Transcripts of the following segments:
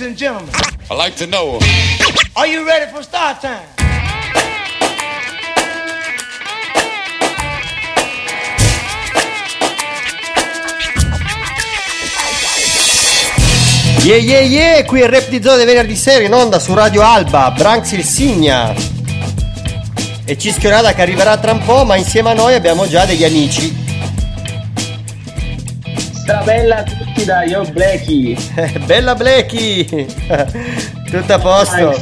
Ladies and gentlemen, I like to know. are you ready for start time? Yeah yeah yeah, qui è il rap di zona dei venerdì sera in onda su Radio Alba, Branx il Signa. E Cischionada che arriverà tra un po', ma insieme a noi abbiamo già degli amici. Strabella a tutti da Yo Blacky. Bella Blechi! Tutto a posto?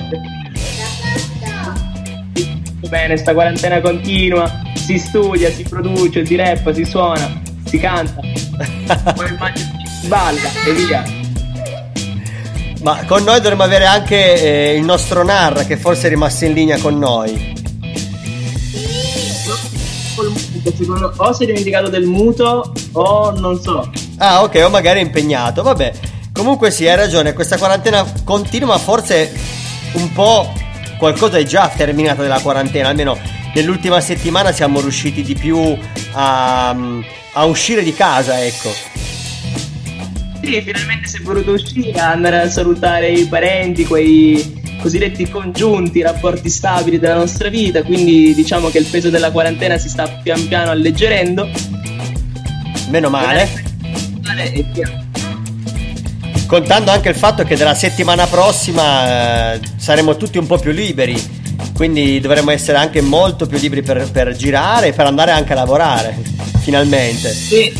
Bene, sta quarantena continua, si studia, si produce, si rappa, si suona, si canta, poi immagini, si balla e via. Ma con noi dovremmo avere anche eh, il nostro Narra che forse è rimasto in linea con noi. O si è dimenticato del muto o non so. Ah, ok, o magari è impegnato. Vabbè, comunque sì, hai ragione. Questa quarantena continua, forse un po' qualcosa è già terminata della quarantena. Almeno nell'ultima settimana siamo riusciti di più a, a uscire di casa, ecco. Sì, finalmente si è voluto uscire, andare a salutare i parenti, quei cosiddetti congiunti, rapporti stabili della nostra vita, quindi diciamo che il peso della quarantena si sta pian piano alleggerendo. Meno male. E via. Contando anche il fatto che della settimana prossima eh, saremo tutti un po' più liberi. Quindi dovremmo essere anche molto più liberi per, per girare e per andare anche a lavorare. Finalmente. Sì,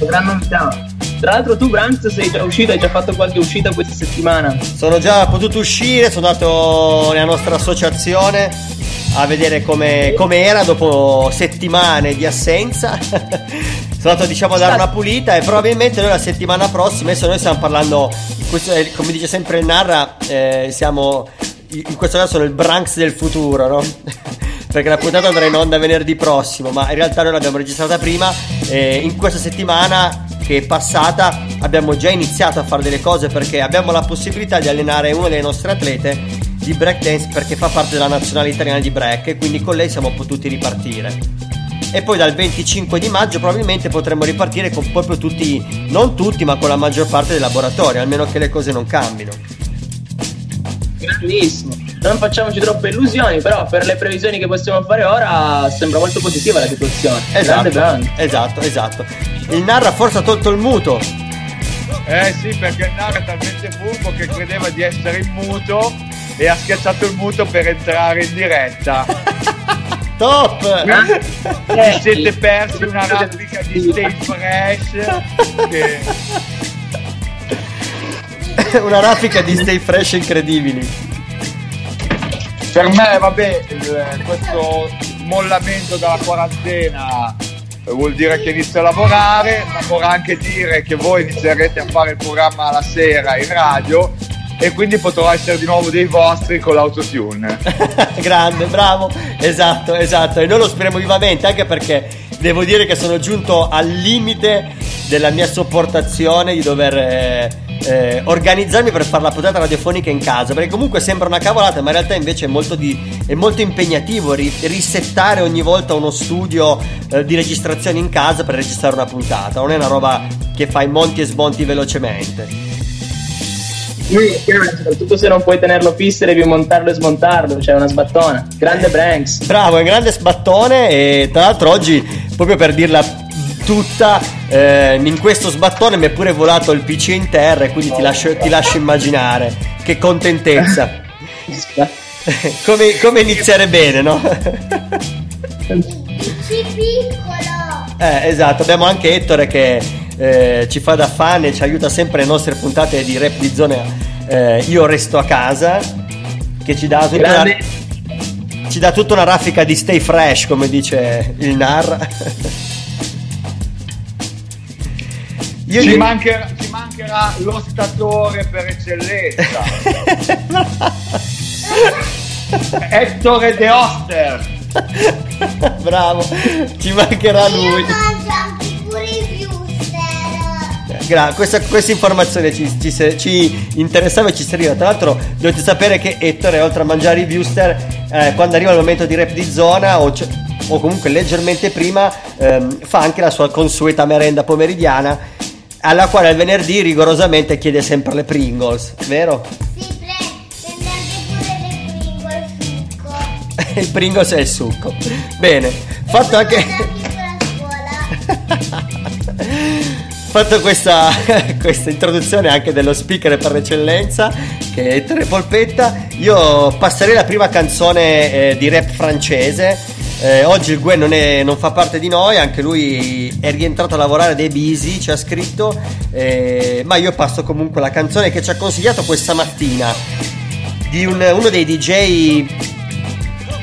gran novità. Tra l'altro tu Branks sei già uscito, hai già fatto qualche uscita questa settimana. Sono già potuto uscire, sono andato nella nostra associazione a vedere come, come era dopo settimane di assenza. sono andato diciamo a dare una pulita e probabilmente noi la settimana prossima, adesso noi stiamo parlando, questo è- come dice sempre il Narra, eh, siamo in questo caso nel Branks del futuro, no? Perché la puntata andrà in onda venerdì prossimo, ma in realtà noi l'abbiamo registrata prima e in questa settimana che è passata abbiamo già iniziato a fare delle cose perché abbiamo la possibilità di allenare una delle nostre atlete di breakdance perché fa parte della nazionale italiana di break e quindi con lei siamo potuti ripartire. E poi dal 25 di maggio probabilmente potremo ripartire con proprio tutti, non tutti, ma con la maggior parte dei laboratori, almeno che le cose non cambino. Grandissimo. Non facciamoci troppe illusioni, però per le previsioni che possiamo fare ora sembra molto positiva la situazione. Grande Esatto, Branks. esatto, esatto. Il Narra forse ha tolto il muto. Eh sì, perché il Naro è talmente furbo che credeva di essere in muto e ha schiacciato il muto per entrare in diretta. Top! Vi siete persi una replica di Stay Fresh che Una raffica di stay fresh incredibili. per me, vabbè, questo smollamento dalla quarantena eh, vuol dire che inizio a lavorare, ma vorrà anche dire che voi inizierete a fare il programma la sera in radio e quindi potrò essere di nuovo dei vostri con l'autotune. Grande, bravo. Esatto, esatto. E noi lo speriamo vivamente, anche perché devo dire che sono giunto al limite della mia sopportazione di dover eh, eh, organizzarmi per fare la puntata radiofonica in casa. Perché comunque sembra una cavolata, ma in realtà invece è molto, di- è molto impegnativo ri- risettare ogni volta uno studio eh, di registrazione in casa per registrare una puntata. Non è una roba che fai monti e smonti velocemente. Sì, chiaro, soprattutto se non puoi tenerlo fisso devi montarlo e smontarlo, cioè una sbattona. Grande Branks. Bravo, è un grande sbattone e tra l'altro oggi, proprio per dirla tutta, eh, in questo sbattone mi è pure volato il PC in terra e quindi ti lascio, ti lascio immaginare. Che contentezza. come, come iniziare bene, no? piccolo. Eh, esatto, abbiamo anche Ettore che eh, ci fa da fan e ci aiuta sempre nelle nostre puntate di rap di zona eh, Io resto a casa, che ci dà tutta una, ci dà tutta una raffica di stay fresh, come dice il Narra. Io Ci gli- mancherà, ci mancherà lo statore per eccellenza, Ettore De Oster. Bravo, ci mancherà lui. Gra- questa, questa informazione ci, ci ci interessava e ci serviva. Tra l'altro, dovete sapere che Ettore, oltre a mangiare i Wuster, eh, quando arriva il momento di rap di zona o, c- o comunque leggermente prima, ehm, fa anche la sua consueta merenda pomeridiana. alla quale il venerdì rigorosamente chiede sempre le Pringles, vero? Sì, prende, prende anche pure le Pringles succo. il Pringles è il succo. Bene, fatto anche... Fatto questa, questa introduzione anche dello speaker per eccellenza, che è Tre Polpetta, io passerei la prima canzone eh, di rap francese. Eh, oggi il Gwen non, è- non fa parte di noi, anche lui è rientrato a lavorare dei Busy, ci ha scritto, eh, ma io passo comunque la canzone che ci ha consigliato questa mattina di un- uno dei DJ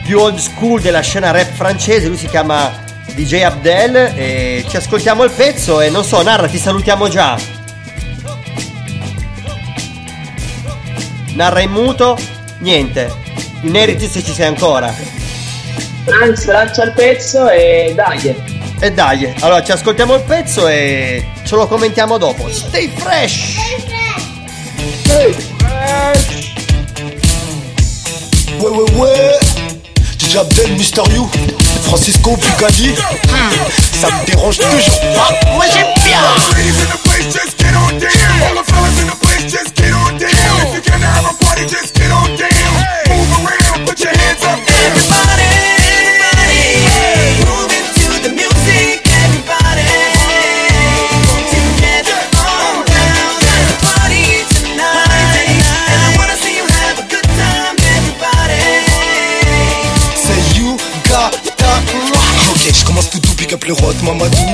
più old school della scena rap francese, lui si chiama DJ Abdel e ci ascoltiamo il pezzo e non so, Narra, ti salutiamo già. Narra in muto, niente. Neri se ci sei ancora. Anzi, lancia il pezzo e dai. E dai, allora ci ascoltiamo il pezzo e ce lo commentiamo dopo. Stay fresh! Ouais, ouais, ouais. DJ Abdel, Mister You, Francisco Picadi. Ça me dérange toujours pas. Moi j'aime bien. Le roi de Mamadou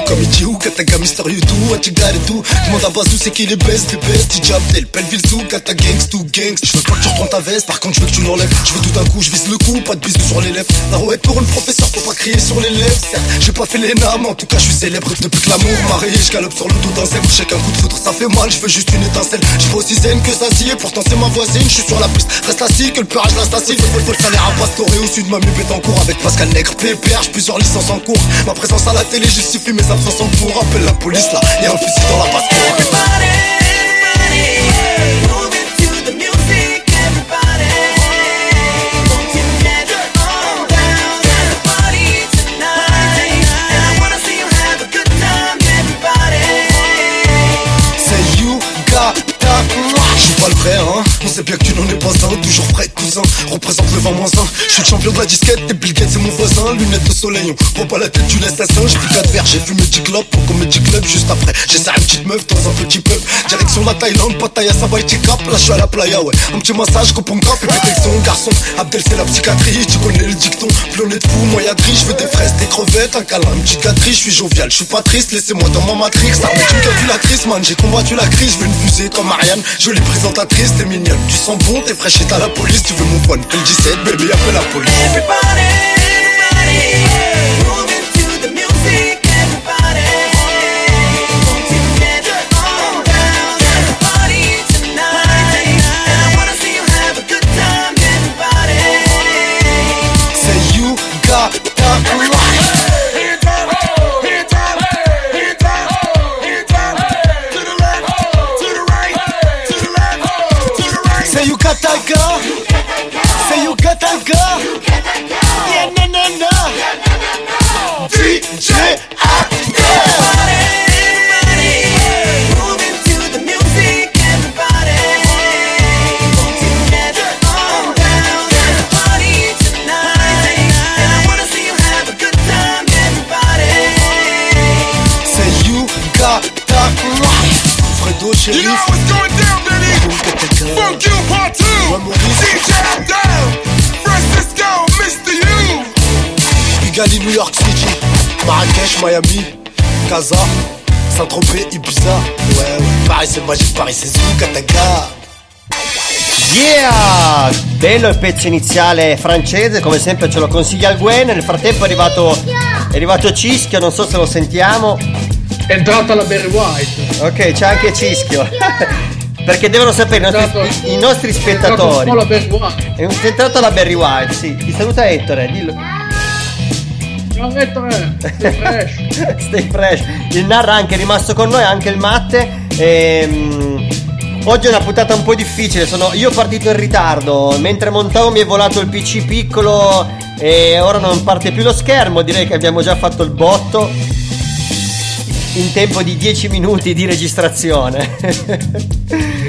Kataga, Mister You do, what you got et tout. Demande à Bazou, c'est qui les best, les best. DJ Abdel, Belleville Zoo, Kata Gangs, tout gangs. Je veux pas que tu retournes ta veste, par contre, je veux que tu l'enlèves. Je veux tout d'un coup, je vise le coup, pas de bisous sur les lèvres. La rouette pour le professeur, faut pas crier sur les lèvres. Certes, j'ai pas fait les names, en tout cas, je suis célèbre. Depuis que l'amour m'a rayé, je galope sur le dos d'un zèbre. Qu'un coup de foudre, ça fait mal, je veux juste une étincelle. Je aussi zen que ça s'y pourtant c'est ma voisine. Je suis sur la piste, reste assis, que le peurage l'assassine. Faut faut le salaire à Pastoré au sud, ma mupette en cours avec Pascal Nègre, j'ai plusieurs licences en cours. Ma présence à la télé justifie mes absences en. Appelle la police là, y'a un fusil dans la basse-cour. Sait bien que tu n'en es pas un. Toujours prêt, cousin. Représente le 20 moins 1. Je suis le champion de la disquette. Et Bill Gates, c'est mon voisin. Lunettes de soleil, on voit pas la tête du l'assassin. J'ai pris 4 verres, j'ai fumé 10 clopes. Pour Comedy Club, juste après. J'ai serré une petite meuf dans un petit pub. Direction la Thaïlande, Pattaya, Savaïti Cap. Là, je suis à la playa, ouais. Un petit massage, copon grave et protection. Garçon, Abdel, c'est la psychiatrie. Tu connais le dicton. Plus fou, moi y'a gris. Je veux des fraises, des crevettes, un câlin, une petite gâterie. Je suis jovial, je suis pas triste. Laissez-moi dans ma matrix. Armée d'une calculatrice, man. J'ai combattu la crise. Je veux une fusée comme Marianne. Jolie présentatrice, t'es mignonne. Tu sens bon, t'es fraîche et t'as la police. Tu veux mon fais le 17, bébé, appelle la police. Miami. Casa. Saint-Tropez, Ibiza. Ouais, ouais. Paris, c'est magique. Paris, c'est Zou, Kataga. Yeah! Bello il pezzo iniziale francese, come sempre ce lo consiglia il Gwen. Nel frattempo è arrivato, è arrivato Cischio, non so se lo sentiamo. È entrata la Barry White. Ok, c'è anche Cischio. Perché devono sapere i nostri, i nostri È entrata spettatori. la Barry White. È un entrato la Barry White, sì. Ti saluta Ettore, dillo. Ettore, sei fresh. Stay fresh. Il Narra è anche rimasto con noi, anche il Matte. Ehm, oggi è una puntata un po' difficile. Sono io partito in ritardo. Mentre montavo mi è volato il PC piccolo e ora non parte più lo schermo. Direi che abbiamo già fatto il botto. in tempo di 10 minuti di registrazione.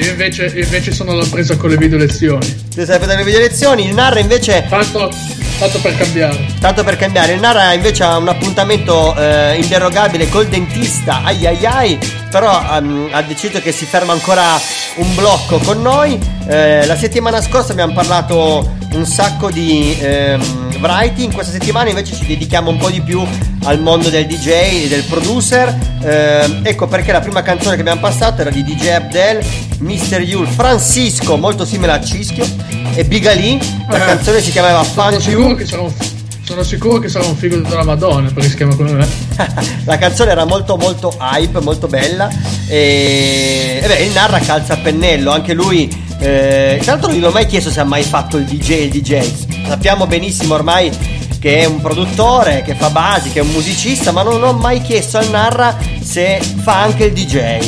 Io invece, invece sono alla presa con le video lezioni. Tu stai vedendo le video lezioni, il Narra invece Tanto, tanto per cambiare. Tanto per cambiare, il Nara invece ha un appuntamento eh, inderogabile col dentista, ai ai ai, però ehm, ha deciso che si ferma ancora un blocco con noi. Eh, la settimana scorsa abbiamo parlato un sacco di ehm, variety, in questa settimana invece ci dedichiamo un po' di più al mondo del DJ e del producer. Eh, ecco perché la prima canzone che abbiamo passato era di DJ Abdel, Mr. Yul, Francisco, molto simile a Cischio, e Big Ali. La Eh. canzone si chiamava Fun sicuro che sarà un, sono sicuro che sarà un figo della Madonna perché si chiama come me. la canzone era molto molto hype, molto bella e, e beh, il narra calza a pennello, anche lui eh, tra l'altro non gli ho mai chiesto se ha mai fatto il DJ e il DJ. Sappiamo benissimo ormai che è un produttore, che fa basi, che è un musicista, ma non ho mai chiesto al narra se fa anche il DJ.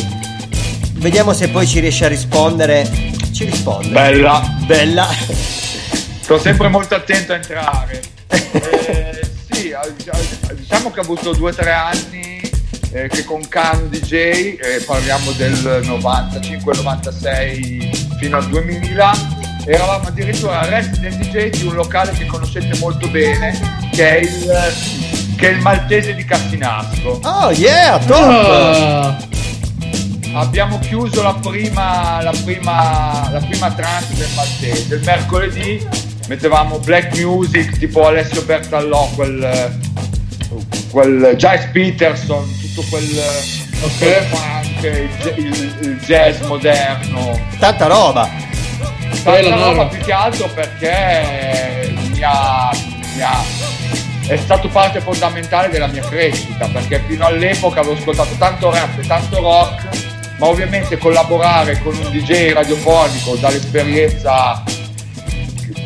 Vediamo se poi ci riesce a rispondere. Ci risponde. Bella. Bella. Sto sempre molto attento a entrare. Eh, sì, diciamo che ho avuto due o tre anni eh, che con Can DJ, eh, parliamo del 95-96 fino al 2000, eravamo addirittura resident DJ di un locale che conoscete molto bene, che è il, che è il Maltese di Cassinasco. Oh yeah, top! Ah, Abbiamo chiuso la prima, la prima, la prima trance del Maltese. Il mercoledì mettevamo black music tipo Alessio Bertallò, quel, quel Giles Peterson, tutto quel, quel funk, il, il- il jazz moderno. Tanta roba. Tanta Bella roba più che altro perché mi ha, mi ha- è stato parte fondamentale della mia crescita perché fino all'epoca avevo ascoltato tanto rap e tanto rock ma ovviamente collaborare con un DJ radiofonico dall'esperienza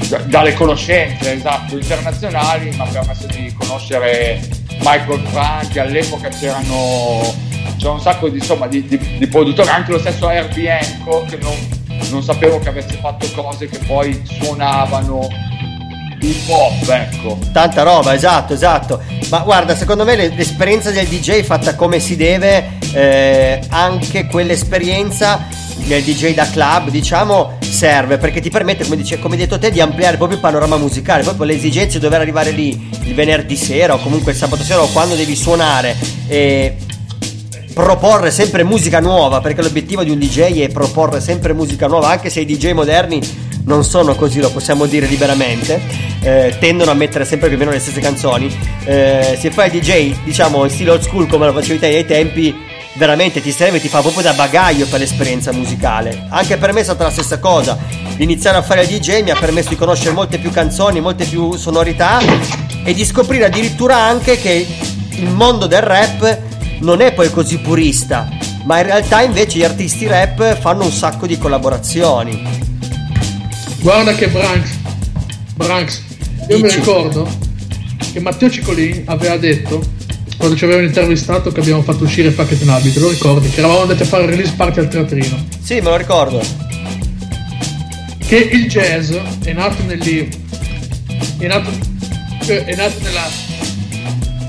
da- dalle conoscenze esatto internazionali mi ha permesso di conoscere Michael Franchi all'epoca c'erano c'era un sacco di, insomma, di, di- di produttori anche lo stesso Hancock che non, non sapevo che avesse fatto cose che poi suonavano hip hop ecco Tanta roba, esatto, esatto. Ma guarda, secondo me le- l'esperienza del DJ fatta come si deve, eh, anche quell'esperienza del DJ da club, diciamo, serve perché ti permette, come, dice, come detto te, di ampliare proprio il panorama musicale. Proprio le esigenze di dover arrivare lì il venerdì sera o comunque il sabato sera o quando devi suonare e proporre sempre musica nuova perché l'obiettivo di un DJ è proporre sempre musica nuova anche se i DJ moderni non sono così lo possiamo dire liberamente eh, tendono a mettere sempre più o meno le stesse canzoni. Eh, se fai il DJ diciamo in stile old school come lo facevi te ai tempi veramente ti serve ti fa proprio da bagaglio per l'esperienza musicale. Anche per me è stata la stessa cosa. Iniziare a fare il DJ mi ha permesso di conoscere molte più canzoni molte più sonorità e di scoprire addirittura anche che il mondo del rap non è poi così purista, ma in realtà invece gli artisti rap fanno un sacco di collaborazioni. guarda che Branks. Branks. Io mi Dici. ricordo che Matteo Ciccolini aveva detto quando ci avevano intervistato che abbiamo fatto uscire Packet in Abito, lo ricordi? Che eravamo andati a fare il release party al teatrino. Sì, me lo ricordo. Che il jazz è nato negli. è nato. è nato nella.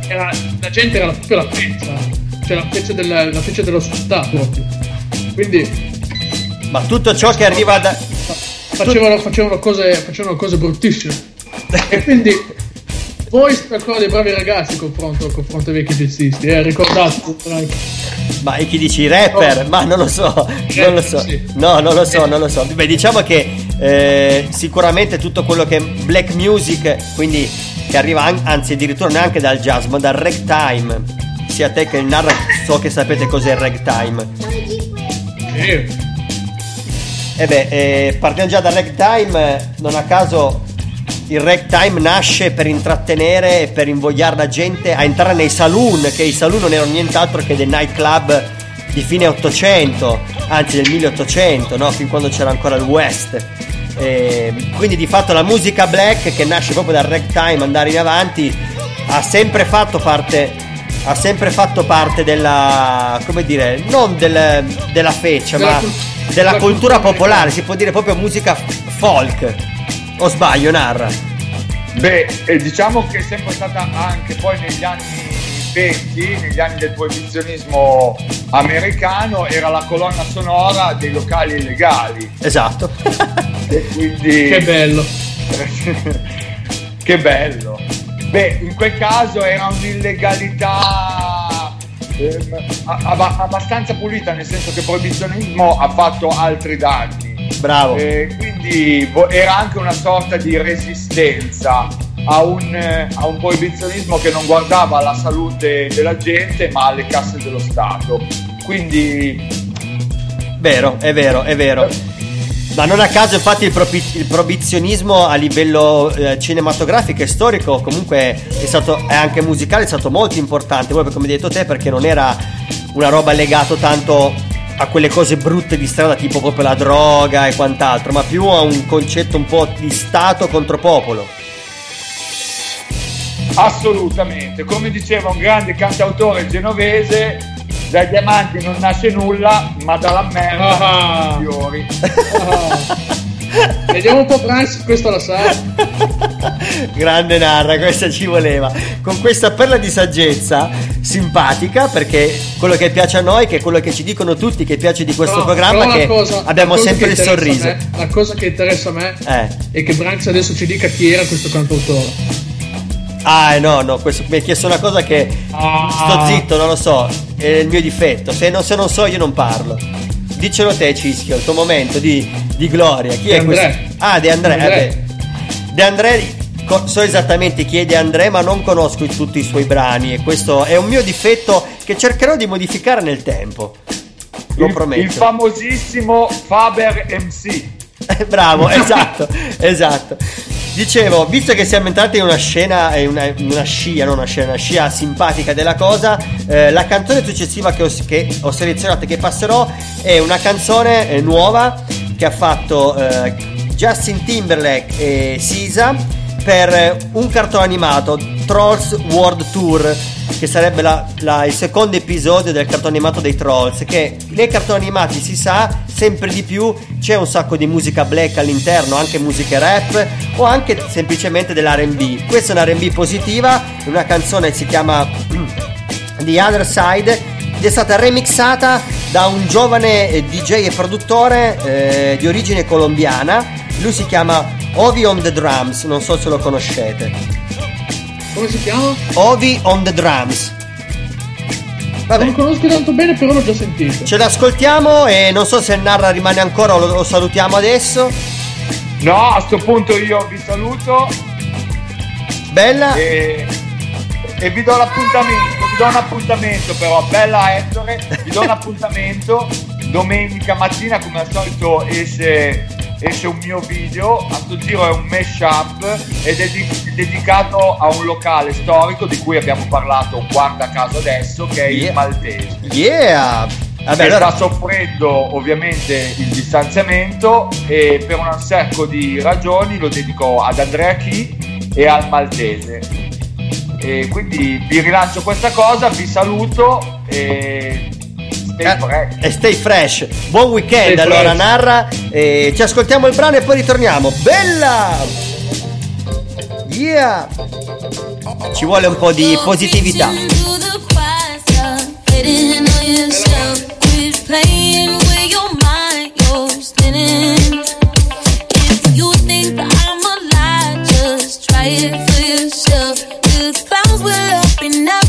Era, la gente era proprio la feccia. Cioè la feccia, della, la feccia dello spettacolo. Quindi Ma tutto ciò che arriva da... facevano, facevano, cose, facevano cose bruttissime. E quindi voi siete ancora dei bravi ragazzi confronto, confronto ai vecchi jazzisti, eh, ricordate. Ma e chi dici i rapper? Oh. Ma non lo so, non lo so. sì. No, non lo so, non lo so. Beh, diciamo che eh, sicuramente tutto quello che è black music, quindi che arriva an- anzi addirittura neanche dal jazz, ma dal ragtime. Sia te che il narra so che sapete cos'è il ragtime. Sì. E beh, eh, partiamo già dal ragtime, eh, non a caso il ragtime nasce per intrattenere e per invogliare la gente a entrare nei saloon, che i saloon non erano nient'altro che dei nightclub di fine 800, anzi del 1800, no? fin quando c'era ancora il West. E quindi di fatto la musica black che nasce proprio dal ragtime, andare in avanti, ha sempre fatto parte ha sempre fatto parte della come dire non del- della feccia ma della cultura popolare si può dire proprio musica folk o sbaglio narra Beh, diciamo che è sempre stata anche poi negli anni 20, negli anni del proibizionismo americano, era la colonna sonora dei locali illegali. Esatto. E quindi... Che bello. che bello. Beh, in quel caso era un'illegalità ehm, a- abba- abbastanza pulita, nel senso che il proibizionismo ha fatto altri danni. Bravo. Eh, quindi era anche una sorta di resistenza a un, eh, a un proibizionismo che non guardava alla salute della gente ma alle casse dello Stato. Quindi Vero, è vero, è vero. Ma non a caso, infatti, il, propi- il proibizionismo a livello eh, cinematografico e storico, comunque, è stato, è anche musicale, è stato molto importante. Proprio come hai detto te, perché non era una roba legata tanto a quelle cose brutte di strada, tipo proprio la droga e quant'altro, ma più a un concetto un po' di Stato contro popolo. Assolutamente, come diceva un grande cantautore genovese, dai diamanti non nasce nulla, ma dalla merda Ah. i fiori. Ah. Vediamo un po' Bryce, questo la sa. Grande narra, questa ci voleva. Con questa perla di saggezza simpatica, perché quello che piace a noi, che è quello che ci dicono tutti che piace di questo Però- programma, che cosa- abbiamo sempre che il sorriso. me- la cosa che interessa a me Eh. è che Branks adesso ci dica chi era questo cantautore. Ah, no, no, questo, mi hai chiesto una cosa che Ah. sto zitto, non lo so, è il mio difetto. Se non, se non so, io non parlo. Diccelo te, Cischio, il tuo momento di, di gloria. Chi De è André. questo? Ah, De André. De André. De André, so esattamente chi è De André, ma non conosco tutti i suoi brani. E questo è un mio difetto che cercherò di modificare nel tempo. Lo Il, prometto. il famosissimo Faber MC. Bravo, esatto, esatto. Dicevo, visto che siamo entrati in una scena, in una, in una scia, non una scena, una scia simpatica della cosa, eh, la canzone successiva che ho, che ho selezionato e che passerò è una canzone eh, nuova che ha fatto eh, Justin Timberlake e Sisa per un cartone animato, Trolls World Tour, che sarebbe la- la- il secondo episodio del cartone animato dei Trolls, che nei cartoni animati si sa sempre di più c'è un sacco di musica black all'interno, anche musiche rap o anche semplicemente dell'R&B. Questa è un'R&B positiva, una canzone si chiama The Other Side ed è stata remixata da un giovane eh, DJ e produttore eh, di origine colombiana. Lui si chiama Ovi on the Drums, non so se lo conoscete. Come si chiama? Ovi on the Drums. Non Vabbè, lo conosco tanto bene, però l'ho già sentito. ce l'ascoltiamo e non so se Narra rimane ancora o lo, lo salutiamo adesso. No, a sto punto io vi saluto Bella. e, e vi do l'appuntamento, vi do un appuntamento però, bella Ettore, vi do un appuntamento domenica mattina come al solito esce, esce un mio video, a sto giro è un mashup ed è di- dedicato a un locale storico di cui abbiamo parlato guarda caso adesso che è Yeah. il Maltese. Yeah. Vabbè, allora sta soffrendo ovviamente il distanziamento e per un sacco di ragioni lo dedico ad Andrea Chi e al Maltese. E quindi vi rilancio questa cosa, vi saluto e stay Eh, fresh. e stay fresh. Buon weekend Stay allora fresh. Narra. E ci ascoltiamo il brano e poi ritorniamo. Bella! Yeah! Ci vuole un po' di positività. Try it for yourself. The clouds will open up,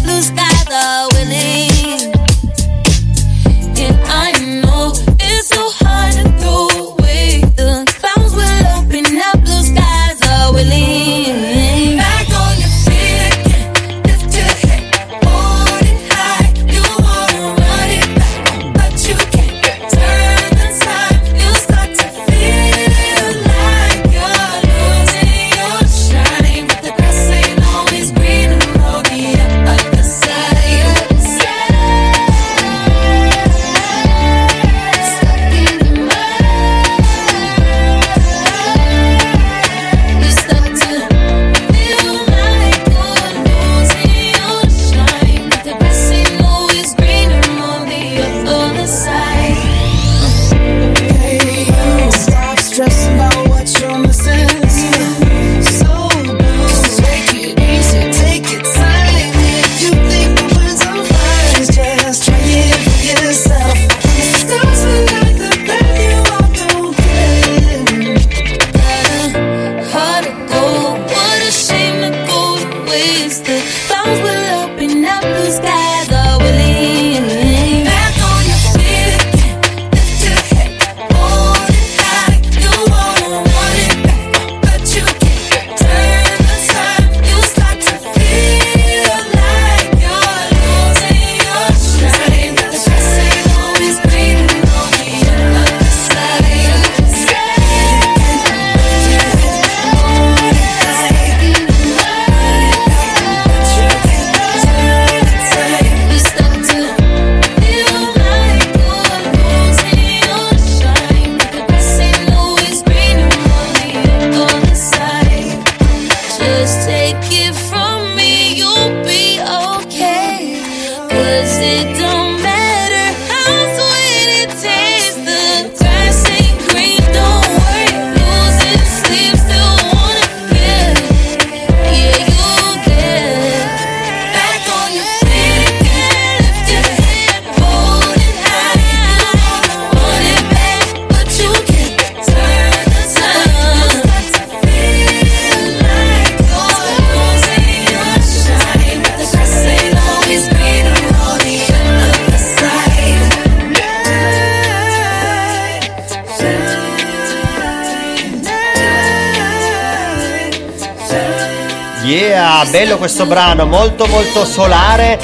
questo brano, molto molto solare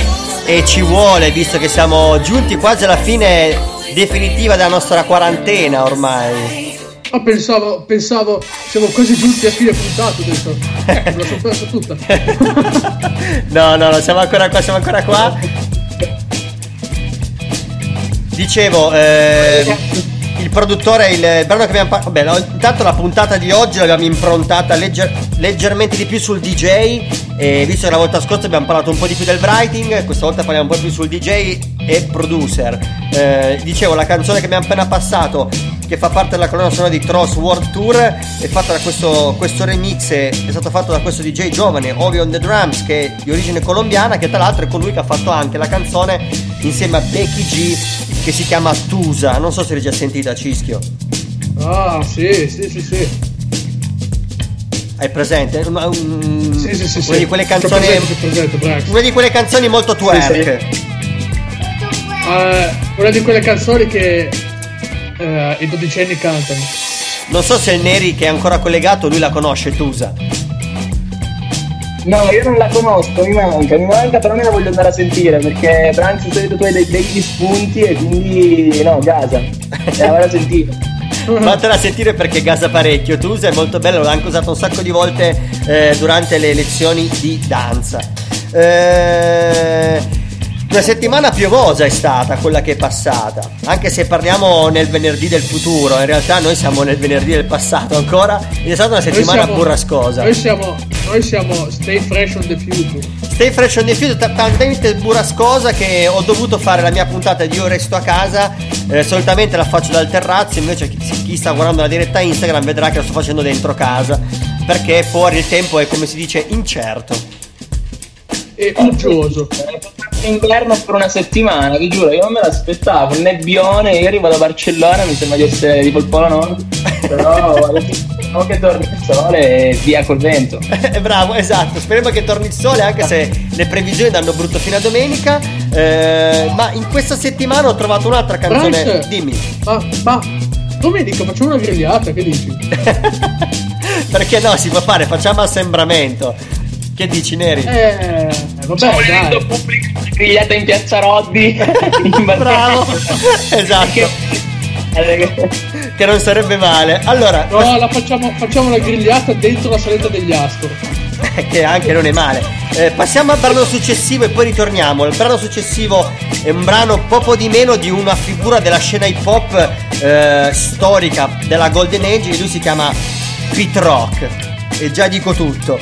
e ci vuole visto che siamo giunti quasi alla fine definitiva della nostra quarantena ormai. Ah, pensavo, pensavo, siamo quasi giunti a fine puntata, detto. Eh, la sono persa tutta. No, no, no, siamo ancora qua, siamo ancora qua. Dicevo, eh, il produttore, il, il brano che abbiamo parlato. Vabbè, no, intanto la puntata di oggi l'abbiamo improntata legger- leggermente di più sul DJ. E visto che la volta scorsa abbiamo parlato un po' di più del writing, questa volta parliamo un po' più sul DJ e producer. Eh, dicevo, la canzone che abbiamo appena passato, che fa parte della colonna sonora di Tross World Tour, è fatta da questo, questo remix, è, stato fatto da questo DJ giovane, Ovi on the Drums, che è di origine colombiana, che tra l'altro è colui che ha fatto anche la canzone insieme a Becky G, che si chiama Tusa. Non so se l'hai già sentita, Cischio. Ah, sì, sì, sì, sì. Hai presente? Un- Sì, sì, sì, una sì. di quelle canzoni. presente. Una di quelle canzoni molto twerk. Eh, una di quelle canzoni che eh, i dodicenni cantano. Non so se il Neri che è ancora collegato, lui la conosce, Tusa. No, io non la conosco, mi manca, mi manca, però me la voglio andare a sentire perché Branks di solito tu hai dei begli spunti e quindi no, gasa. E la vado a sentire. Fatela sentire perché gasa parecchio. Tusa è molto bello, l'ho anche usato un sacco di volte eh, durante le lezioni di danza. Eh, una settimana piovosa è stata quella che è passata, anche se parliamo nel venerdì del futuro, in realtà noi siamo nel venerdì del passato ancora, ed è stata una Noi settimana siamo- burrascosa. Noi siamo, noi siamo Stay Fresh on the Future. Stay fresh on the future, t- talmente burrascosa che ho dovuto fare la mia puntata di Io resto a casa. Eh, solitamente la faccio dal terrazzo, invece chi, chi sta guardando la diretta Instagram vedrà che la sto facendo dentro casa. Perché fuori il tempo è come si dice incerto. E uggioso. Inverno per una settimana, vi giuro, io non me l'aspettavo, il nebbione, io arrivo da Barcellona, mi sembra di essere tipo il Polo Nord, però speriamo che torni il sole e via col vento. Eh, Bravo, esatto. Speriamo che torni il sole, anche se le previsioni danno brutto fino a domenica. Eh, ma in questa settimana ho trovato un'altra canzone. Branks, Dimmi. Ma, ma domenica facciamo una grigliata, che dici? Perché no, si può fare, facciamo assembramento. Che dici, Neri? Eh, vabbè, Stavo dai. vedendo pubblico grigliata in piazza Roddi. in Bravo, esatto. Che non sarebbe male. Allora, No, la facciamo, facciamo la grigliata dentro la saletta degli Astor. che anche non è male. Eh, passiamo al brano successivo e poi ritorniamo. Il brano successivo è un brano poco di meno di una figura della scena hip hop eh, storica della Golden Age e lui si chiama Pete Rock. E già dico tutto.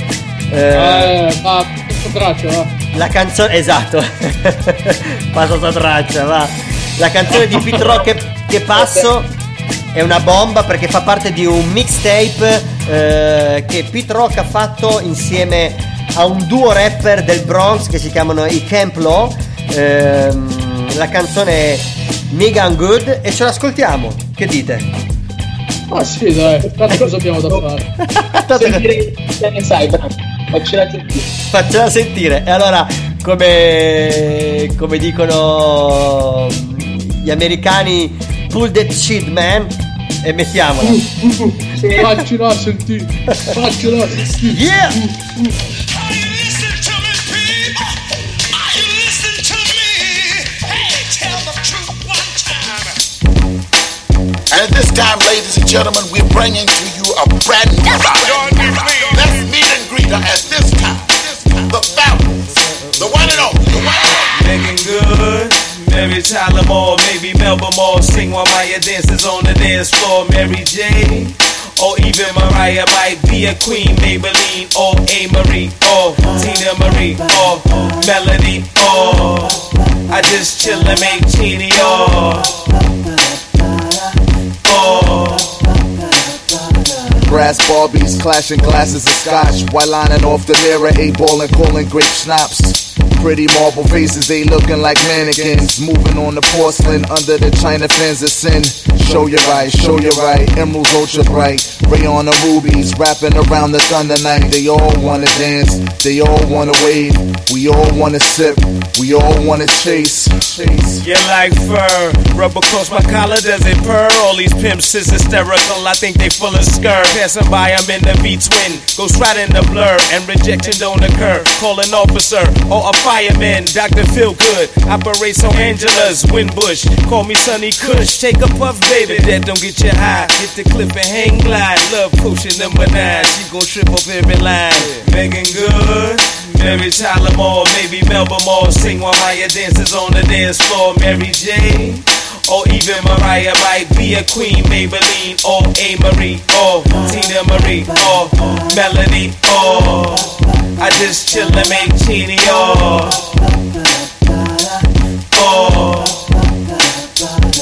Eh, Eh, ma questa traccia, va. la canzone, esatto, passa sta traccia, va. La canzone di Pete Rock che, che passo è una bomba perché fa parte di un mixtape eh, che Pete Rock ha fatto insieme a un duo rapper del Bronx che si chiamano i Camp Law. Ehm, la canzone è Megan Good e ce l'ascoltiamo. Che dite? Ma sì, dai, tanto cosa abbiamo da fare? Sentire che ne sai, Bram. Faccela sentire. Faccela sentire. E allora, come, come dicono gli americani, pull that shit, man. E mettiamola. Faccela a sentire, faccela a sentire. Yeah! And at this time, ladies and gentlemen, we're bringing to you a brand new meet and greet her at this time. The fabulous, the one and only, the one and only. Megan Good, Mary Tyler Moore, maybe Melba Moore, sing while Maya dances on the dance floor. Mary J. Or even Mariah might be a queen, Maybelline, or A. Marie, or Tina Marie, or Melody, or I just chill and make genie, or, or Brass Barbies clashing glasses of scotch while lining off the mirror, eight ball and calling grape schnapps. Pretty marble faces, they looking like mannequins. Moving on the porcelain under the china fence of sin. Show your right, show your right. Emeralds ultra bright. Rayon and rubies wrapping around the thunder night. They all wanna dance, they all wanna wave. We all wanna sip, we all wanna chase. chase. You like fur, rubber across my collar, does it purr? All these pimps is hysterical, I think they full of skirt. Passing by, I'm in the V-twin, goes right in the blur, and rejection don't occur. Call an officer or a fireman, Dr. Feel Good, operates on Angela's Windbush. Call me Sonny Kush, take a puff, baby, that don't get you high. Hit the cliff and hang glide, love potion number nine, she gon' trip off every line. Megan Good. Mary Tyler Moore, maybe Melba Moore, sing while Maya dances on the dance floor. Mary J. Or even Mariah might be a queen, Maybelline, or A. Marie, or Tina Marie, or Melody, or I just chill and make Chini, or,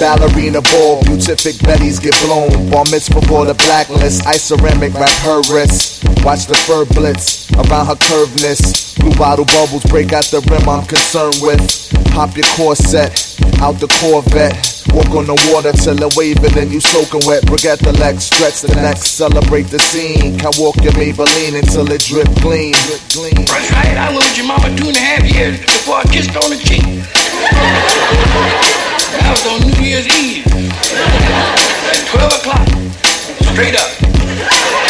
Ballerina ball, beatific Betty's get blown. Bar mitzvah for the blacklist. Ice ceramic wrap her wrists. Watch the fur blitz around her curveness. Blue bottle bubbles break out the rim I'm concerned with. Pop your corset out the Corvette. Walk on the water till it waving and you soaking wet. Forget the legs, stretch the neck, celebrate the scene. Can walk your Maybelline until it drip clean. Drip clean. That's right. I lived with your mama two and a half years before I kissed on the cheek. That was on New Year's Eve. At 12 o'clock. Straight up.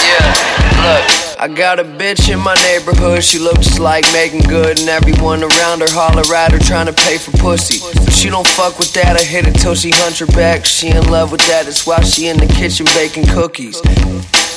Yeah, look. I got a bitch in my neighborhood, she looks just like Megan Good, and everyone around her holler at her trying to pay for pussy. But she don't fuck with that, I hit it till she hunch her back. She in love with that, that's why she in the kitchen baking cookies.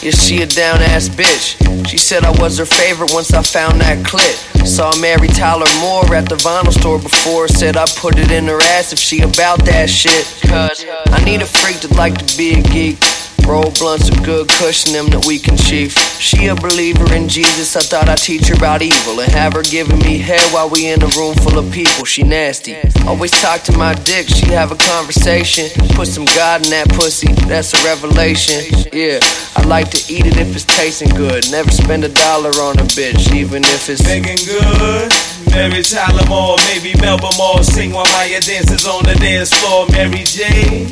Yeah, she a down ass bitch. She said I was her favorite once I found that clip. Saw Mary Tyler Moore at the vinyl store before. Said I put it in her ass if she about that shit. Cause I need a freak that like to be a geek. Roll blunts a good cushion them that we can chief. She a believer in Jesus, I thought I'd teach her about evil and have her giving me head while we in a room full of people. She nasty. Always talk to my dick, she have a conversation. Put some God in that pussy, that's a revelation. Yeah, I like to eat it if it's tasting good. Never spend a dollar on a bitch, even if it's Megan Good. Mary Tyler Moore, maybe Melba Moore, sing while Maya dances on the dance floor. Mary J.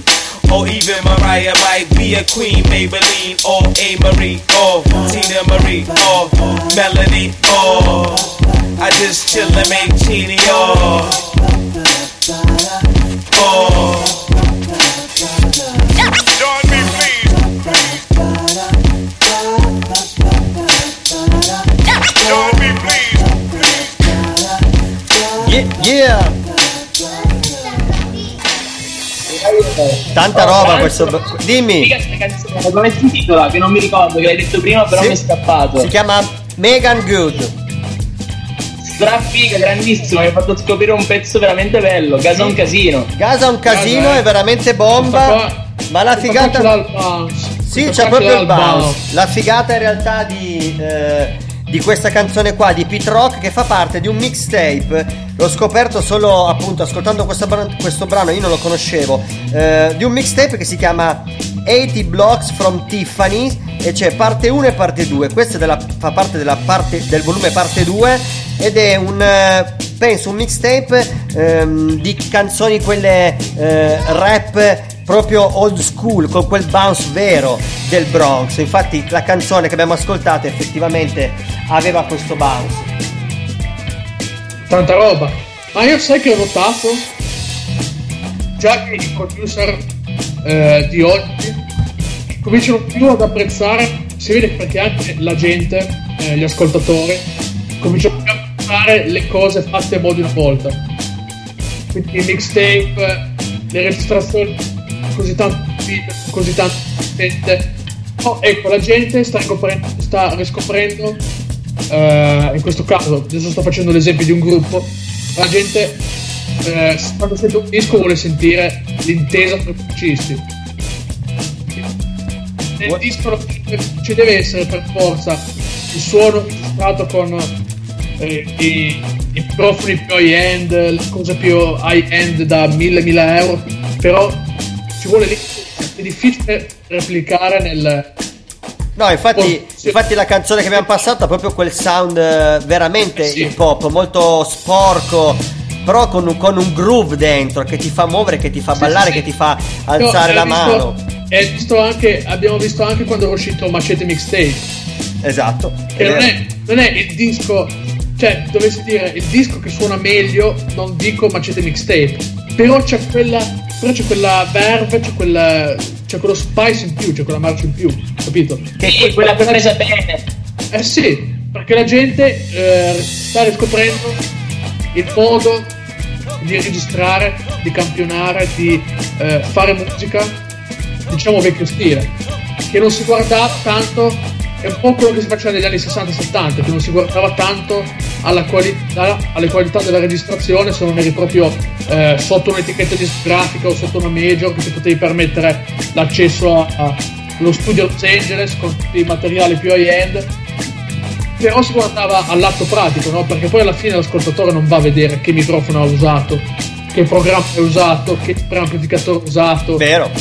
Or even Mariah might be a queen, Maybelline, or A. Marie, or Tina Marie, or Melanie or I just chill and make Chini, or, or. Join me, please. Join me, please. Yeah, yeah. Tanta roba questo. Dimmi. Come si intitola? Che non mi ricordo, che l'hai detto prima, però Sì. mi è scappato. Si chiama Megan Good. Strafiga, grandissimo, mi hai fatto scoprire un pezzo veramente bello. Casa un casino. Casa un casino, eh. è veramente bomba. Ma la qua figata. Sì, c'è qua proprio il bounce. La figata in realtà di, eh, di questa canzone qua di Pete Rock che fa parte di un mixtape. L'ho scoperto solo appunto ascoltando questo brano, questo brano io non lo conoscevo. eh, di un mixtape che si chiama 80 Blocks from Tiffany e c'è parte 1 e parte 2. Questo della- fa parte della parte, del volume parte 2 ed è un eh, penso un mixtape ehm, di canzoni quelle eh, rap proprio old school, con quel bounce vero del Bronx. Infatti la canzone che abbiamo ascoltato effettivamente aveva questo bounce. Tanta roba. Ma io sai che ho notato? Già che i producer eh, di oggi cominciano più ad apprezzare, si vede perché anche la gente, eh, gli ascoltatori, cominciano più ad apprezzare le cose fatte a mo' di una volta. Quindi i mixtape, le registrazioni così tanto così tanto potente. Oh, ecco, la gente sta riscoprendo, sta riscoprendo eh, in questo caso, adesso sto facendo l'esempio di un gruppo, la gente eh, quando sente un disco vuole sentire l'intesa tra i musicisti. Nel disco non ci deve essere per forza il suono registrato con eh, i, i microfoni più high-end, le cose più high-end da 1000-1000 euro, però vuole lì, è difficile replicare nel, No, infatti, Oh, infatti la canzone che abbiamo passato ha proprio quel sound eh, veramente sì. hip hop, molto sporco, però con un, con un groove dentro che ti fa muovere, che ti fa ballare, sì, sì. che ti fa No, alzare hai la visto- mano. visto anche, abbiamo visto anche quando è uscito Macete Mixtape. Esatto. Che non è, non è il disco, cioè dovessi dire il disco che suona meglio, non dico Macete Mixtape, però c'è quella, però c'è quella verve, c'è, quella, c'è quello spice in più, c'è quella marcia in più, capito? Che Sì, quella presa bene. Eh sì, perché la gente eh, sta riscoprendo il modo di registrare, di campionare, di eh, fare musica, diciamo vecchio stile, che non si guardava tanto, è un po' quello che si faceva negli anni 60-70, che non si guardava tanto alla qualità, alle qualità della registrazione se non eri proprio eh, sotto un'etichetta discografica o sotto una major che ti potevi permettere l'accesso allo studio Los Angeles con i materiali più high-end però si guardava all'atto pratico, no? Perché poi alla fine l'ascoltatore non va a vedere che microfono ha usato, che programma ha usato, che preamplificatore ha usato. Vero.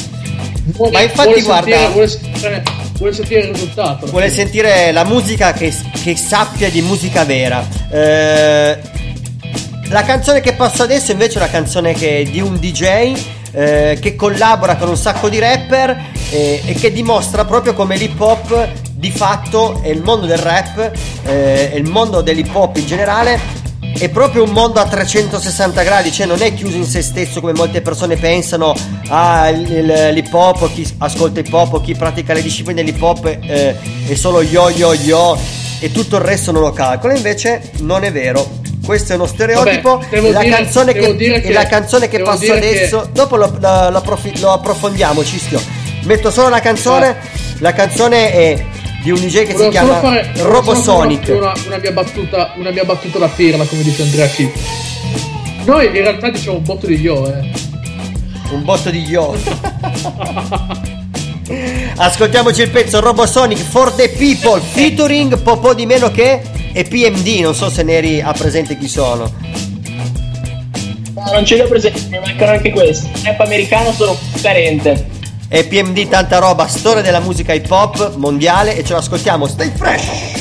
Vuole- Ma infatti, vuole guarda- sentire- vuole, sentire, vuole sentire il risultato. Vuole sentire la musica che, che sappia di musica vera. Eh, la canzone che passo adesso invece è una canzone che, di un DJ eh, che collabora con un sacco di rapper eh, e che dimostra proprio come l'hip hop di fatto e il mondo del rap eh, e il mondo dell'hip hop in generale è proprio un mondo a 360 gradi, cioè non è chiuso in se stesso come molte persone pensano, ah, l'hip hop, chi ascolta hip hop, chi pratica le discipline dell'hip hop eh, è solo yo yo yo e tutto il resto non lo calcola, invece non è vero. Questo è uno stereotipo. Vabbè, la, dire- canzone che, che- la canzone che passo dire che- adesso, dopo lo, lo- lo approfondiamo, Cischio. Metto solo la canzone. La canzone è di un DJ che si Volevo chiama fare- Robosonic. Una, una mia battuta, una mia battuta da pirla, come dice Andrea Chi. Noi in realtà diciamo un botto di io, eh. Un botto di yo. Ascoltiamoci il pezzo Robosonic for the People featuring Popò di meno che e PMD. Non so se ne eri a presente chi sono. No, non ce li ho presenti, mi mancano anche questi. Rap americano sono carente. E PMD tanta roba, storia della musica hip hop mondiale e ce lo ascoltiamo. Stay fresh.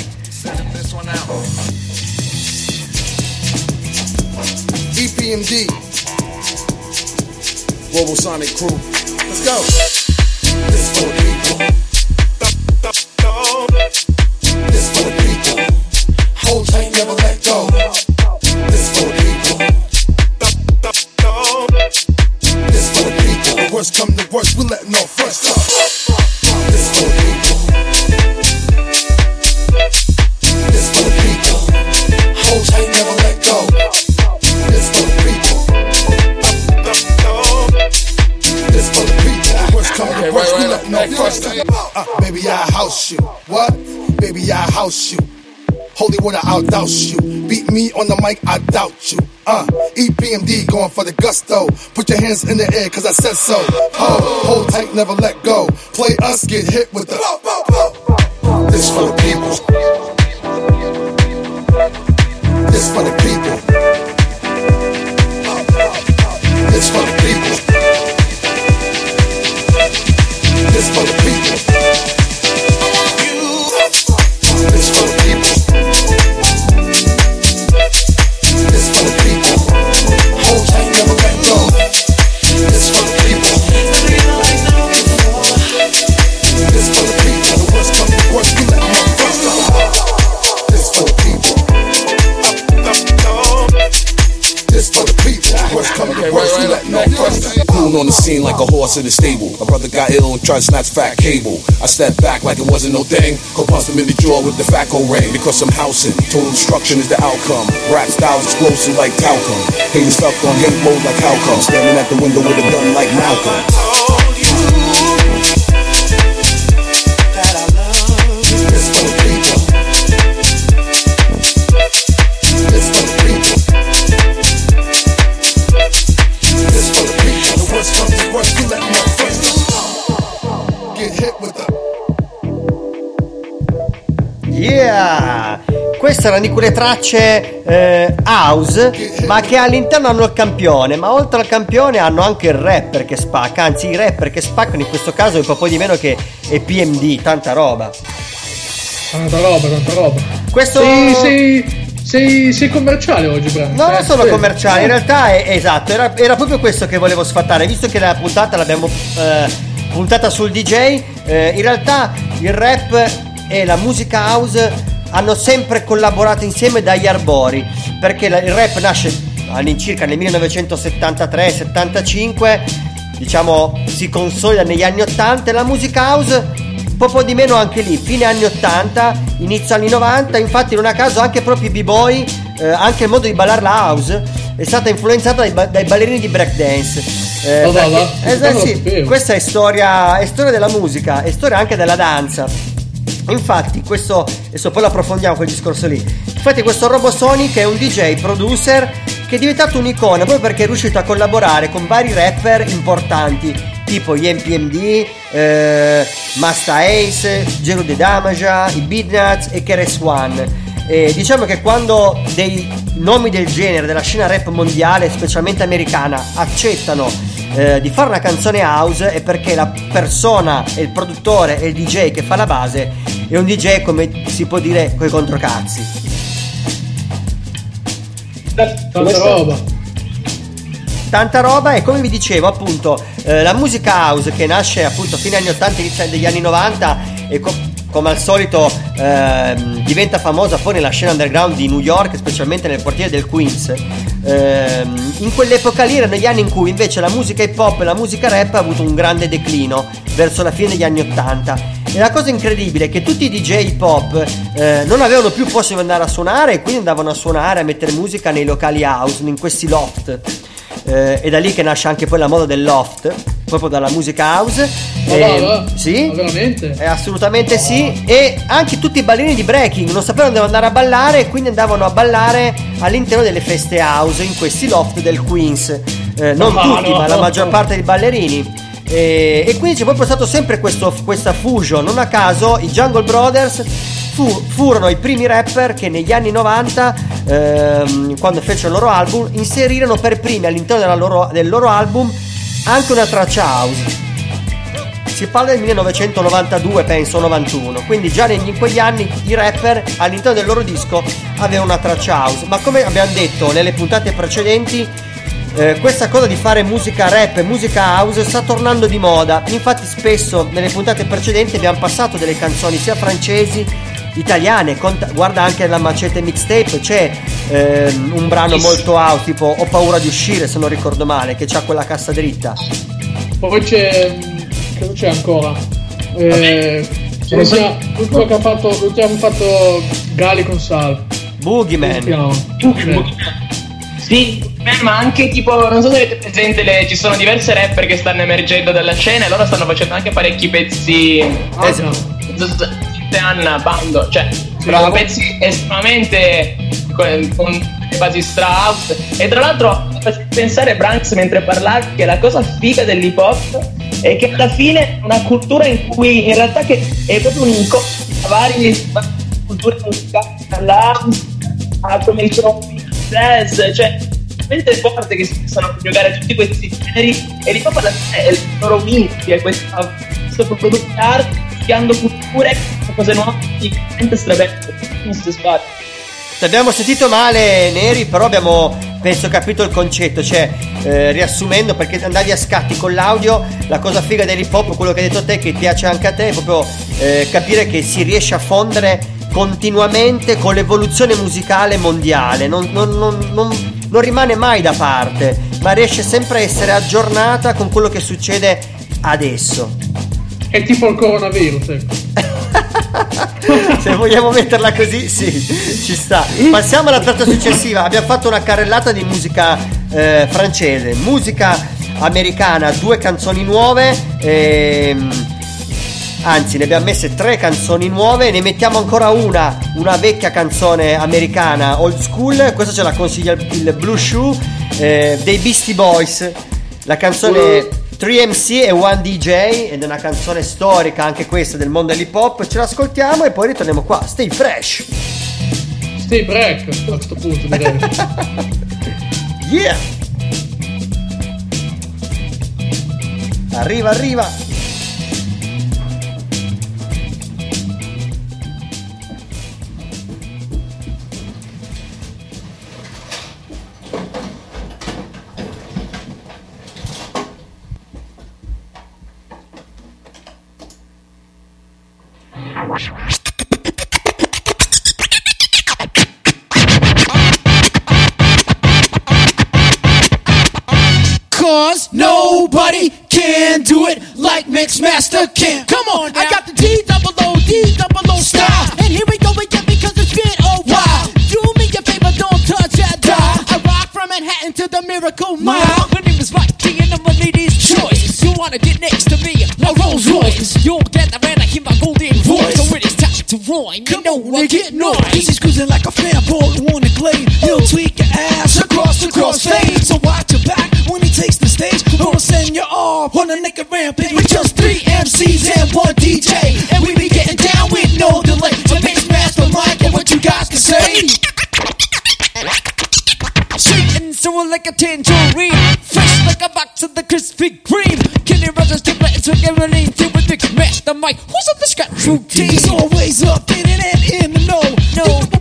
EPMD. Global Sonic Crew. Let's go. House you. Holy water, I'll douse you. Beat me on the mic, I doubt you. Uh, EPMD going for the gusto. Put your hands in the air, cause I said so. Ho, hold tight, never let go. Play us, get hit with the. This for the people. This for the on the scene like a horse in the stable. My brother got ill and tried to snatch fat cable. I stepped back like it wasn't no thing. Go punch him in the jaw with the FACO ring. Because I'm housing. Total destruction is the outcome. Rap styles explosive like talcum. Haters stuck on hate mode like how. Standing at the window with a gun like Malcolm. Erano di quelle tracce eh, house, ma che all'interno hanno il campione, ma oltre al campione hanno anche il rapper che spacca, anzi i rapper che spaccano in questo caso è un po' di meno che è PMD, tanta roba. Tanta roba, tanta roba. Questo- Sei, sei, sei, sei commerciale oggi, Bran. No, non Eh, sono sì. commerciali, in realtà è esatto, era, era proprio questo che volevo sfatare, visto che la puntata l'abbiamo eh, puntata sul DJ, eh, in realtà il rap e la musica house hanno sempre collaborato insieme dagli arbori, perché il rap nasce all'incirca nel 1973-75, diciamo si consolida negli anni 80 e la musica house un po' di meno anche lì, fine anni 80, inizio anni 90, infatti non a caso anche proprio i b-boy, eh, anche il modo di ballare la house è stata influenzata dai, ba- dai ballerini di breakdance. Eh, va, perché- va, eh, sì, questa è storia, è storia della musica, è storia anche della danza. Infatti, questo, adesso poi lo approfondiamo quel discorso lì. Infatti, questo Robosonic è un DJ producer che è diventato un'icona proprio perché è riuscito a collaborare con vari rapper importanti, tipo gli MPMD, eh, Masta Ace, Gero De Damaja, i Beatnuts e Keres One. E diciamo che quando dei nomi del genere della scena rap mondiale, specialmente americana, accettano eh, di fare una canzone house è perché la persona il produttore e il DJ che fa la base è un DJ come si può dire coi controcazzi. Tanta roba. Tanta roba e come vi dicevo appunto eh, la musica house che nasce appunto fine anni 80 inizio degli anni 90 e co- come al solito ehm, diventa famosa poi nella scena underground di New York specialmente nel quartiere del Queens. Ehm, in quell'epoca lì erano gli anni in cui invece la musica hip hop e la musica rap ha avuto un grande declino verso la fine degli anni 80 e la cosa incredibile è che tutti i DJ hip hop eh, non avevano più posto dove andare a suonare e quindi andavano a suonare a mettere musica nei locali house in questi loft. Eh, è da lì che nasce anche poi la moda del loft, proprio dalla musica house. Eh, va, va? Sì, Ma veramente? eh, assolutamente sì. E anche tutti i ballerini di breaking non sapevano dove andare a ballare e quindi andavano a ballare all'interno delle feste house in questi loft del Queens. Eh, non No, tutti, no, ma la maggior parte dei ballerini. E, e quindi c'è proprio stato sempre questo- questa fusion. Non a caso i Jungle Brothers fu- furono i primi rapper che negli anni 90, ehm, quando fecero il loro album, inserirono per primi all'interno della loro- del loro album anche una traccia house. Si parla del 1992, penso, 91. Quindi già in quegli anni i rapper all'interno del loro disco avevano una traccia house. Ma come abbiamo detto nelle puntate precedenti, eh, questa cosa di fare musica rap e musica house sta tornando di moda. Infatti, spesso nelle puntate precedenti abbiamo passato delle canzoni sia francesi, italiane. Guarda anche la macete mixtape, c'è ehm, un brano molto house, tipo Ho paura di uscire, se non ricordo male, che ha quella cassa dritta. Poi c'è. Cosa c'è ancora? Eh, l'ultima, l'ultima che ha fatto. L'ultima che ha fatto Gali con Sal. Boogeyman. Sì, eh, ma anche tipo, non so se avete presente, le- ci sono diverse rapper che stanno emergendo dalla scena e loro stanno facendo anche parecchi pezzi. Esatto. Anna, Bando, cioè, sono pezzi estremamente con, con basi stra. E tra l'altro, pensare, Branks, mentre parlavi, che la cosa figa dell'hip hop è che alla fine è una cultura in cui in realtà che è proprio un incontro tra varie culture musicali, dalla house a come dicevo jazz, cioè veramente forte che si possano giocare tutti questi generi e l'hip hop alla fine è il loro mischia, è questa, questo prodotto di arte, mischiando culture, cose nuove, veramente strabelle, non si sbaglia. Ti abbiamo sentito male, Neri, però abbiamo, penso, capito il concetto. Cioè, eh, riassumendo, perché andavi a scatti con l'audio, la cosa figa dell'hip hop, quello che hai detto te, che piace anche a te, è proprio eh, capire che si riesce a fondere continuamente con l'evoluzione musicale mondiale. Non, non- non- non- non rimane mai da parte, ma riesce sempre a essere aggiornata con quello che succede adesso. È tipo il coronavirus, ecco. Se vogliamo metterla così, sì, ci sta. Passiamo alla tratta successiva. Abbiamo fatto una carrellata di musica eh, francese, musica americana, due canzoni nuove. ehm, anzi, ne abbiamo messe tre canzoni nuove. Ne mettiamo ancora una, una vecchia canzone americana old school. Questa ce la consiglia il, il Blue Shoe eh, dei Beastie Boys. La canzone 3MC e One DJ ed è una canzone storica anche questa del mondo dell'hip hop. Ce l'ascoltiamo e poi ritorniamo qua. Stay fresh. Stay break a questo punto direi. Yeah. Arriva, arriva. Cause nobody can do it like Mixmaster can. Come on, I got the D double O D double O style, and here we go again because it's been a while. Do me a favor, don't touch that dial. I rock from Manhattan to the Miracle Mile. My name is Mikey, and I'm a lady's choice. You wanna get next to me? A Rolls Royce. You'll get the man, I hear my golden voice. So it is time to rhyme. You know I get noise. He's cruising like a fanboy on the glade. He'll tweak your ass across the crossfade. So Gonna send you off on a naked rampage with just three MCs and one DJ. And we be getting down with no delay. So mix master Mike and what you guys can say. And sour like a tangerine. Fresh like a box of the Krispy Kreme. Kenny Rogers, Timber, and Everything. Till with Big Mac, the mic. Who's on the scratch routine? He's always up in it and in the know. No,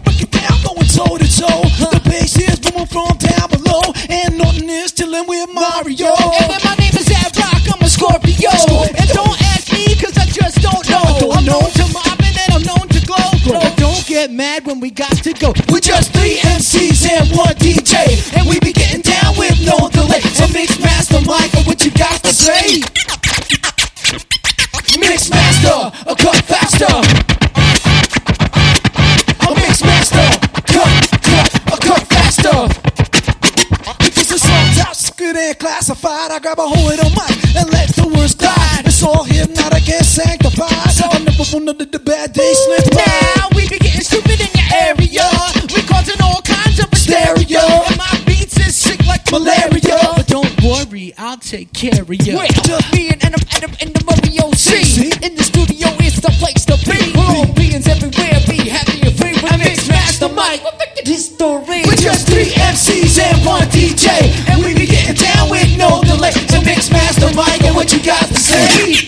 is chilling with Mario. And my name is Ad Rock, I'm a Scorpio. And don't ask me, cause I just don't know. I'm known to mob and then I'm known to glow. But don't get mad when we got to go. We're just three MCs and one DJ, and we be getting down with no delay. So mix master Michael, what you got to say? Mix master, a cut faster. Good classified. I grab a hold of the mic and let the words die. It's all hypnotic and sanctified. So I never wanted the bad days slip by. Now we be getting stupid in your area. We causing all kinds of Stereo. And my beats is sick like malaria. But don't worry, I'll take care of you. Well, just me and Adam, Adam, and the Mario C. In the studio, it's the place to be. We're all beings everywhere, be happy and free. With Mix Master Mike, we're making history. We're just three MCs and one DJ, and what you got to say?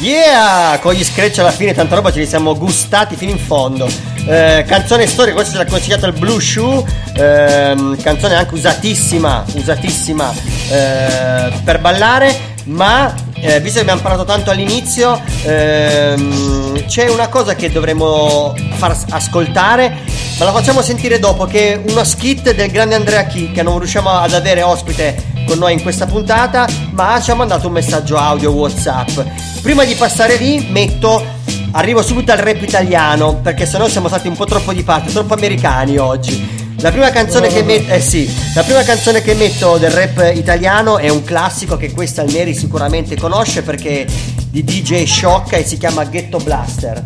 Yeah! Con gli scratch alla fine, tanta roba ce li siamo gustati fino in fondo. Eh, canzone storica, questo ce l'ha consigliato il Blue Shoe. ehm, canzone anche usatissima, usatissima eh, per ballare. Ma eh, visto che abbiamo parlato tanto all'inizio, ehm, c'è una cosa che dovremmo far ascoltare, ma la facciamo sentire dopo, che è uno skit del grande Andrea Chi, che non riusciamo ad avere ospite con noi in questa puntata, ma ci ha mandato un messaggio audio WhatsApp. Prima di passare lì, metto. Arrivo subito al rap italiano, perché sennò siamo stati un po' troppo di parte, troppo americani oggi. La prima canzone che metto, eh sì, la prima canzone che metto del rap italiano è un classico che questa Almeri sicuramente conosce perché di DJ Shock e si chiama Ghetto Blaster.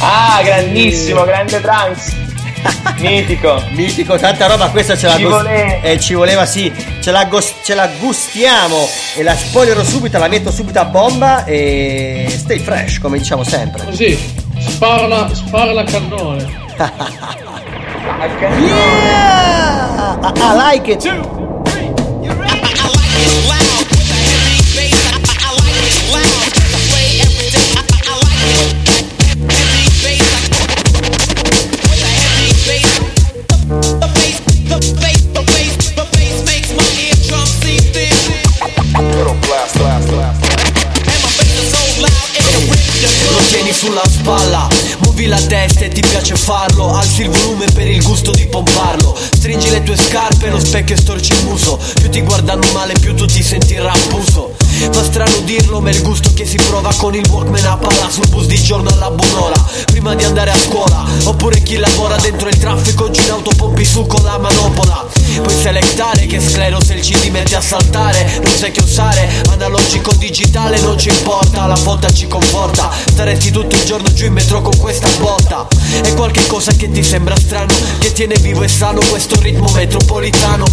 Ah, grandissimo, grande trance. Mitico. Mitico, tanta roba, questa ce la Ci gos- voleva. eh, ci voleva sì, ce la, gos- ce la gustiamo e la spoilerò subito, la metto subito a bomba e stay fresh come diciamo sempre. Così, spara, spara la cannone. Yeah! I, like it. Two, three, you ready? I, I like it loud with heavy bass. I, I, like it loud. I play every day. I, like it. Heavy bass. A heavy bass. The, bass, the bass, the bass, the bass makes my. Little blast, blast, blast. And my bass is so loud it'll rip Lo sulla spalla muovi la testa e ti piace farlo. Alzi il volume per il gusto di pomparlo. Stringi le tue scarpe, lo specchio e storci il muso Più ti guardano male, più tu ti senti rampuso Fa strano dirlo, ma è il gusto che si prova con il Walkman a palla Sul bus di giorno alla buon'ora, prima di andare a scuola. Oppure chi lavora dentro il traffico, oggi in auto pompi su con la manopola. Puoi selectare che sclero se il CD mette a saltare Non sai che usare, analogico digitale non ci importa La volta ci conforta, staresti tutto il giorno giù in metro con questa botta. È qualche cosa che ti sembra strano, che tiene vivo e sano questo ritmo metropolitano.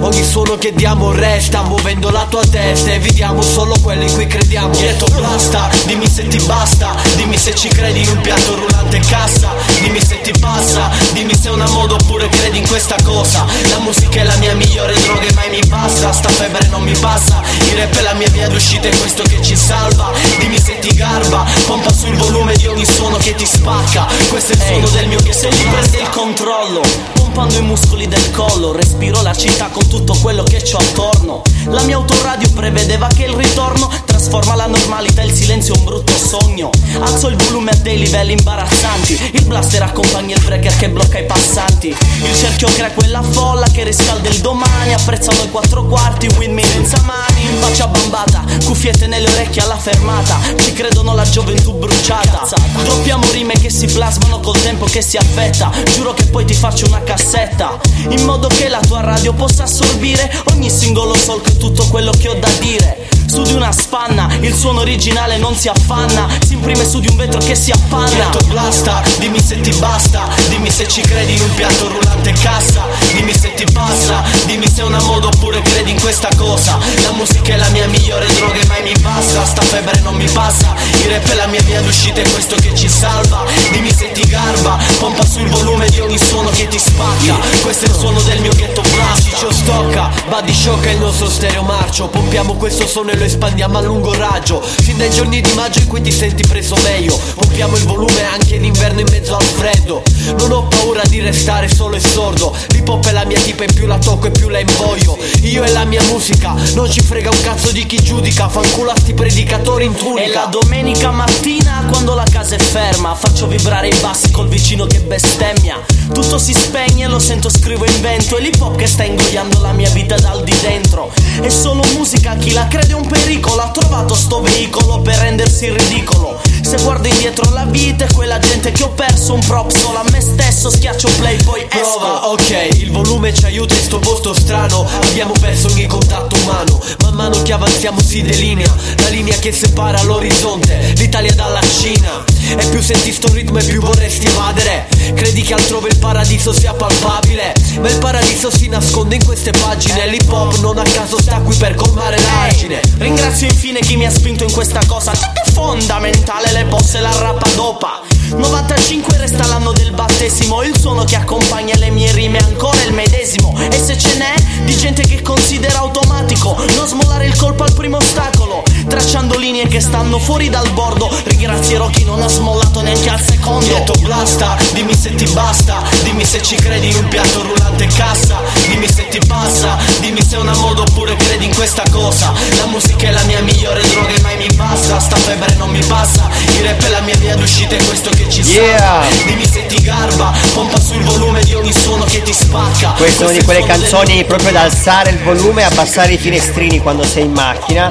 Ogni suono che diamo resta, muovendo la tua testa Evitiamo solo quello in cui crediamo. Ghetto blasta, dimmi se ti basta Dimmi se ci credi in un piatto rullante cassa. Dimmi se ti passa, dimmi se è una moda oppure credi in questa cosa. La musica è la mia migliore droga e mai mi basta. Sta febbre non mi passa, il rap è la mia via d'uscita e questo che ci salva. Dimmi se ti garba Pompa sul volume di ogni suono che ti spacca. Questo è il suono del mio che se gli prende il controllo. Pompando i muscoli del collo Respiro la città con tutto quello che c'ho attorno. La mia autoradio prevedeva che il ritorno Trasforma la normalità il silenzio in un brutto sogno. Alzo il volume a dei livelli imbarazzanti. Il blaster accompagna il breaker che blocca i passanti. Il cerchio crea quella folla che riscalda il domani. Apprezzano i quattro quarti, win me senza mani. Faccia bambata, cuffiette nelle orecchie alla fermata. Ci credono la gioventù bruciata. Droppiamo rime che si plasmano col tempo che si affetta. Giuro che poi ti faccio una cassetta. In modo che la tua radio possa assorbire Ogni singolo solco e tutto quello che ho da dire su di una spanna, il suono originale non si affanna, si imprime su di un vetro che si appanna. Chiedo blasta, dimmi se ti basta, dimmi se ci credi in un piatto rullante cassa, dimmi se ti passa, dimmi se è una moda oppure credi in questa cosa. La musica è la mia migliore droga e mai mi basta, sta febbre non mi passa, il rap è la mia via d'uscita è questo che ci salva. Dimmi se ti garba, pompa sul volume di ogni suono che ti spacca. Questo è il suono del mio ghetto blast. Ciccio stocca, Buddy Shock è il nostro stereo marcio, pompiamo questo suono e lo espandiamo a lungo raggio. Fin dai giorni di maggio in cui ti senti preso meglio. Pompiamo il volume anche in inverno in mezzo al freddo. Non ho paura di restare solo e sordo. L'hip hop è la mia tipa e più la tocco e più la invoglio. Io e la mia musica Non ci frega un cazzo di chi giudica. Fanculo a sti predicatori in tunica. E la domenica mattina quando la casa è ferma. Faccio vibrare i bassi col vicino che bestemmia. Tutto si spegne, lo sento, scrivo, invento. E l'hip hop che sta ingoiando la mia vita dal di dentro. È solo musica, chi la crede è un pericolo. Ha trovato sto veicolo per rendersi ridicolo. Se guardo indietro la vita è quella gente che ho perso Un prop solo. A me stesso, schiaccio play poi esco. Prova, ok, il volume ci aiuta in sto posto strano. Abbiamo perso ogni contatto umano. Man mano che avanziamo si delinea. La linea che separa l'orizzonte L'Italia dalla Cina. E più senti sto ritmo e più vorresti evadere. Credi che altrove il paradiso sia palpabile? Ma il paradiso si nasconde in queste pagine. L'hip hop non a caso sta qui per colmare l'argine Ringrazio infine chi mi ha spinto in questa cosa. È fondamentale le posse la rappa dopa 95 resta l'anno del battesimo Il suono che accompagna le mie rime è ancora il medesimo. E se ce n'è di gente che considera automatico Non smollare il colpo al primo ostacolo Tracciando linee che stanno fuori dal bordo. Ringrazierò chi non ha smollato neanche al secondo. Chieto blasta, dimmi se ti basta Dimmi se ci credi in un piatto rullante cassa. Dimmi se ti passa Dimmi se è una moda oppure credi in questa cosa. La musica è la mia migliore droga e mai mi basta Sta febbre non mi passa. Il rap è la mia via d'uscita è questo che ci Yeah. Dimmi se ti garba Pompa sul volume di ogni suono che ti spacca Questa è una di quelle canzoni proprio da alzare il volume e abbassare i finestrini quando sei in macchina.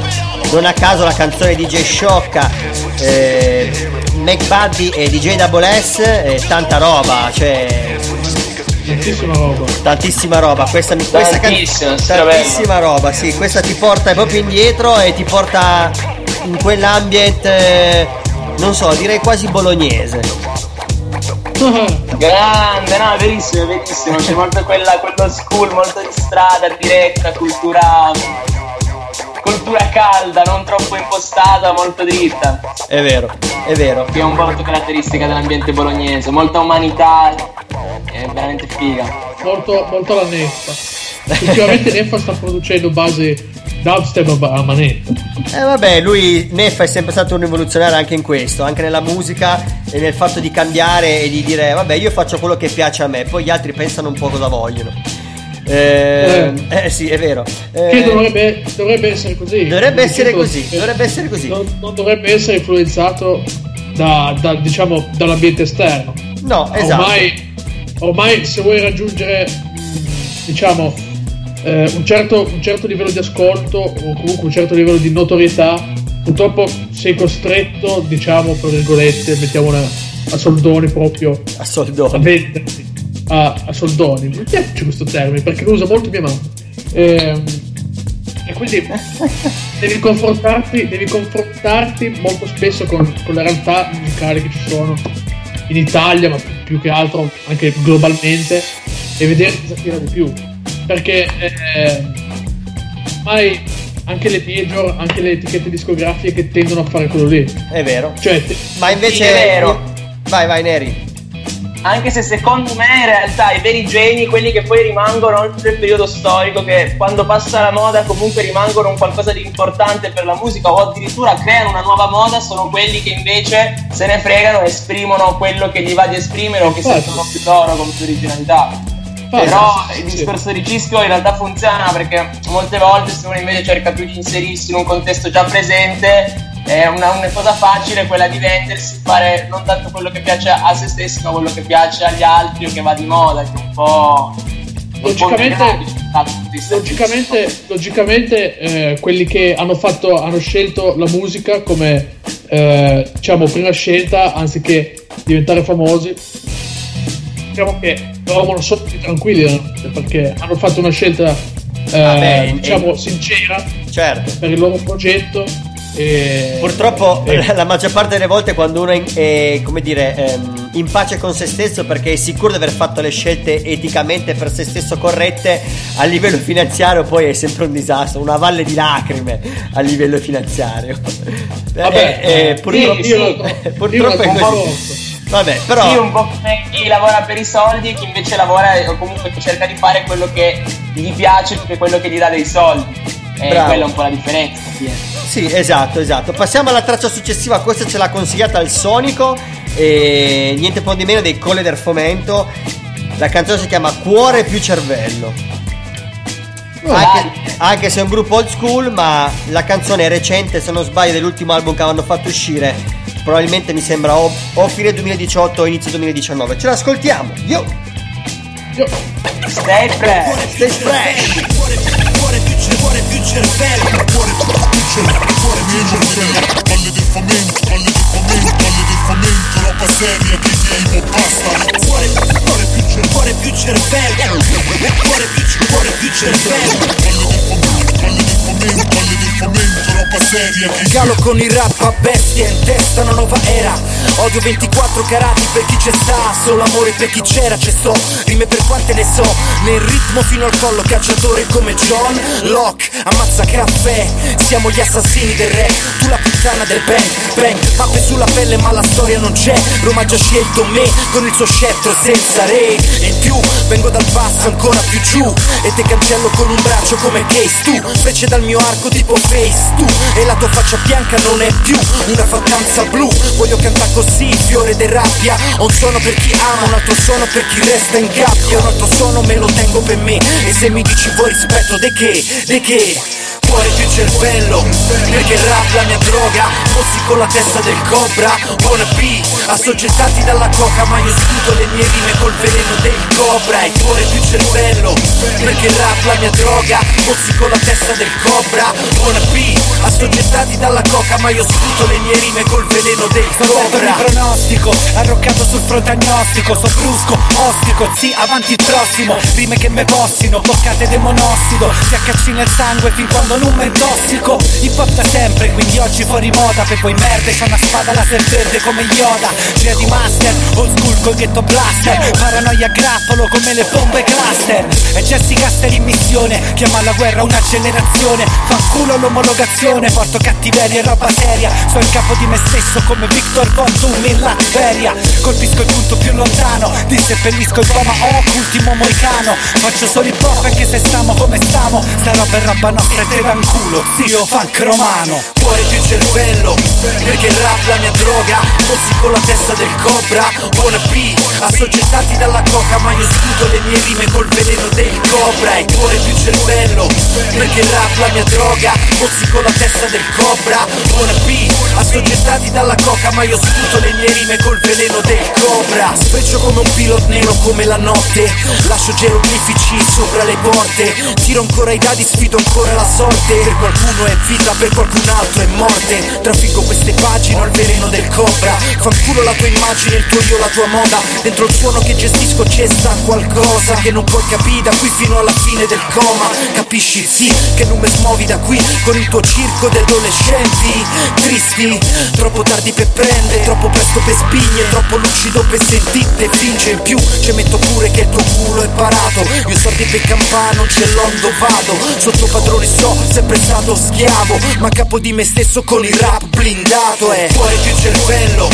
Non a caso la canzone di Jay Sciocca, eh, Mac Buddy e DJ Double S, eh, tanta roba, cioè Tantissima roba. tantissima roba. Questa, mi- questa can- tantissima roba, sì, questa ti porta proprio indietro e ti porta in quell'ambient, eh, non so, direi quasi bolognese. Grande, no, verissimo, verissimo. C'è molto quella, quello school, molto di strada, diretta, cultura. cultura calda, non troppo impostata, molto dritta. È vero, è vero. Che è un po' caratteristica dell'ambiente bolognese, molta umanità, è veramente figa. Molto, molto la Neffa. Ultimamente Neffa sta producendo base dubstep a manetta. Eh vabbè, lui Neffa è sempre stato un rivoluzionario anche in questo, anche nella musica e nel fatto di cambiare e di dire vabbè io faccio quello che piace a me, poi gli altri pensano un po' cosa vogliono. Eh, eh, sì, è vero. Eh, Che dovrebbe, dovrebbe essere così. Dovrebbe essere così, dovrebbe essere così. Non, non dovrebbe essere influenzato da, da, diciamo, dall'ambiente esterno. No, esatto. Ormai, ormai se vuoi raggiungere, diciamo, eh, un, certo, un certo livello di ascolto o comunque un certo livello di notorietà, purtroppo sei costretto, diciamo, tra virgolette, mettiamola a soldoni proprio. A soldoni. A venderti. A, a soldoni. Mi piace questo termine perché lo usa molto mia mamma. Ehm, e quindi devi confrontarti, devi confrontarti molto spesso con, con le realtà musicali che ci sono in Italia, ma più che altro anche globalmente, e vedere cosa tira di più. Perché eh, ormai anche le major, anche le etichette discografiche che tendono a fare quello lì. È vero. Cioè, te- Ma invece... Sì, è vero. Vai, vai, Neri. Anche se secondo me in realtà i veri geni, quelli che poi rimangono oltre il periodo storico, che quando passa la moda comunque rimangono un qualcosa di importante per la musica o addirittura creano una nuova moda, sono quelli che invece se ne fregano e esprimono quello che gli va di esprimere o che Certo. sentono più loro con più originalità. Però il discorso di Cisco in realtà funziona perché molte volte se uno invece cerca più di inserirsi in un contesto già presente è una, una cosa facile quella di vendersi, fare non tanto quello che piace a se stessi ma quello che piace agli altri o che va di moda, che è un po'... Logicamente, logicamente, logicamente eh, quelli che hanno, fatto, hanno scelto la musica come eh, diciamo prima scelta anziché diventare famosi diciamo che sono più tranquilli notte, perché hanno fatto una scelta eh, Vabbè, in- diciamo in- sincera Certo. per il loro progetto e Purtroppo e- la maggior parte delle volte quando uno è, è, come dire, ehm, in pace con se stesso perché è sicuro di aver fatto le scelte eticamente per se stesso corrette, a livello finanziario poi è sempre un disastro, una valle di lacrime a livello finanziario. Vabbè, Eh, eh, eh, purtroppo, io- io- purtroppo io- è così. Vabbè, però... Sì, un po' come chi lavora per i soldi e chi invece lavora o comunque cerca di fare quello che gli piace più che quello che gli dà dei soldi. E Bravo. quella è un po' la differenza. sì. Sì, esatto, esatto. Passiamo alla traccia successiva. Questa ce l'ha consigliata il Sonico. E niente po' di meno dei Colle del Fomento. La canzone si chiama Cuore più cervello. Anche, anche se è un gruppo old school, ma la canzone è recente, se non sbaglio, dell'ultimo album che avevano fatto uscire. Probabilmente mi sembra o, o fine 2018 o inizio 2019. Ce l'ascoltiamo. Yo! Stay fresh. Stay fresh. Cuore più cuore più cervello Cuore più cer- cuore più cervello Palle del fomento, palle del fomento, palle del fomento Roba seria, DJ, basta Cuore, cuore più cer- cuore più cervello Cuore più cer- cuore più cervello Palle del fomento, fomento Roba seria, Galo con il rap a bestia in testa una nuova era Odio 24 carati per chi c'è sta Solo amore per chi c'era c'è sto. Rime per quante ne so Nel ritmo fino al collo Cacciatore come John Locke Ammazza caffè. Siamo gli assassini del re Tu la puttana del bang Bang. Mappe sulla pelle ma la storia non c'è. Roma ha già scelto me Con il suo scettro senza re. E in più vengo dal basso ancora più giù. E te cancello con un braccio come Case Tu. Frecce dal mio arco tipo Face Tu. E la tua faccia bianca non è più una fattanza blu. Voglio cantare così, fiore de rabbia un suono per chi ama, un altro suono per chi resta in gabbia. Un altro suono me lo tengo per me. E se mi dici vuoi rispetto, de che, de che Cuore più cervello, perché il rap la mia droga Fossi con la testa del cobra, buona B Assoggettati dalla coca ma io sputo le mie rime col veleno del cobra. E cuore più cervello, perché il rap la mia droga Fossi con la testa del cobra, buona B Assoggettati dalla coca ma io sputo le mie rime col veleno del cobra. pronostico, arroccato sul fronte agnostico So brusco, ostico, sì, avanti il prossimo Rime che me possino, boccate del monossido Si accacci nel sangue fin quando non me tossico. Da sempre, quindi oggi fuori moda. Per voi merde, c'ho una spada laser verde come Yoda. Jedi Master, old school col ghetto blaster. Paranoia grappolo come le bombe cluster. E Jesse Caster in missione, chiama alla guerra una generazione Fa culo l'omologazione, porto cattiveria e roba seria. So il capo di me stesso come Victor Von Doom in Latveria Colpisco il punto più lontano, disseppellisco il tomahawk, ultimo moicano. Faccio solo hip hop anche se stiamo come stiamo. Sta roba è roba nostra e te da un culo, zio funk romano. Cuore più cervello, perché il rap la mia droga. Fossi con la testa del cobra, buona B Assoggettati dalla coca ma io sputo le mie rime col veleno del cobra. E cuore più cervello, perché il rap la mia droga. Fossi con la testa del cobra, buona B Assoggettati dalla coca ma io sputo le mie rime col veleno del cobra. Sfreccio come un pilot nero come la notte. Lascio geroglifici sopra le porte. Tiro ancora i dadi, sfido ancora la sorte Per qualcuno è vita, per qualcun altro è morte. Traffico queste pagine al veleno del cobra. Fanculo la tua immagine, il tuo io, la tua moda. Dentro il suono che gestisco c'è sta qualcosa Che non puoi capire da qui fino alla fine del coma. Capisci sì, che non mi smuovi da qui Con il tuo circo di adolescenti. Tristi, troppo tardi per prendere Troppo presto per spigne, troppo lucido per sentite Finge. In più, ci metto pure che il tuo culo è parato. Io soldi per campà, non ce l'ho, vado Sotto padrone so sempre stato schiavo Ma capo di me stesso con il rap blindato E cuore più cervello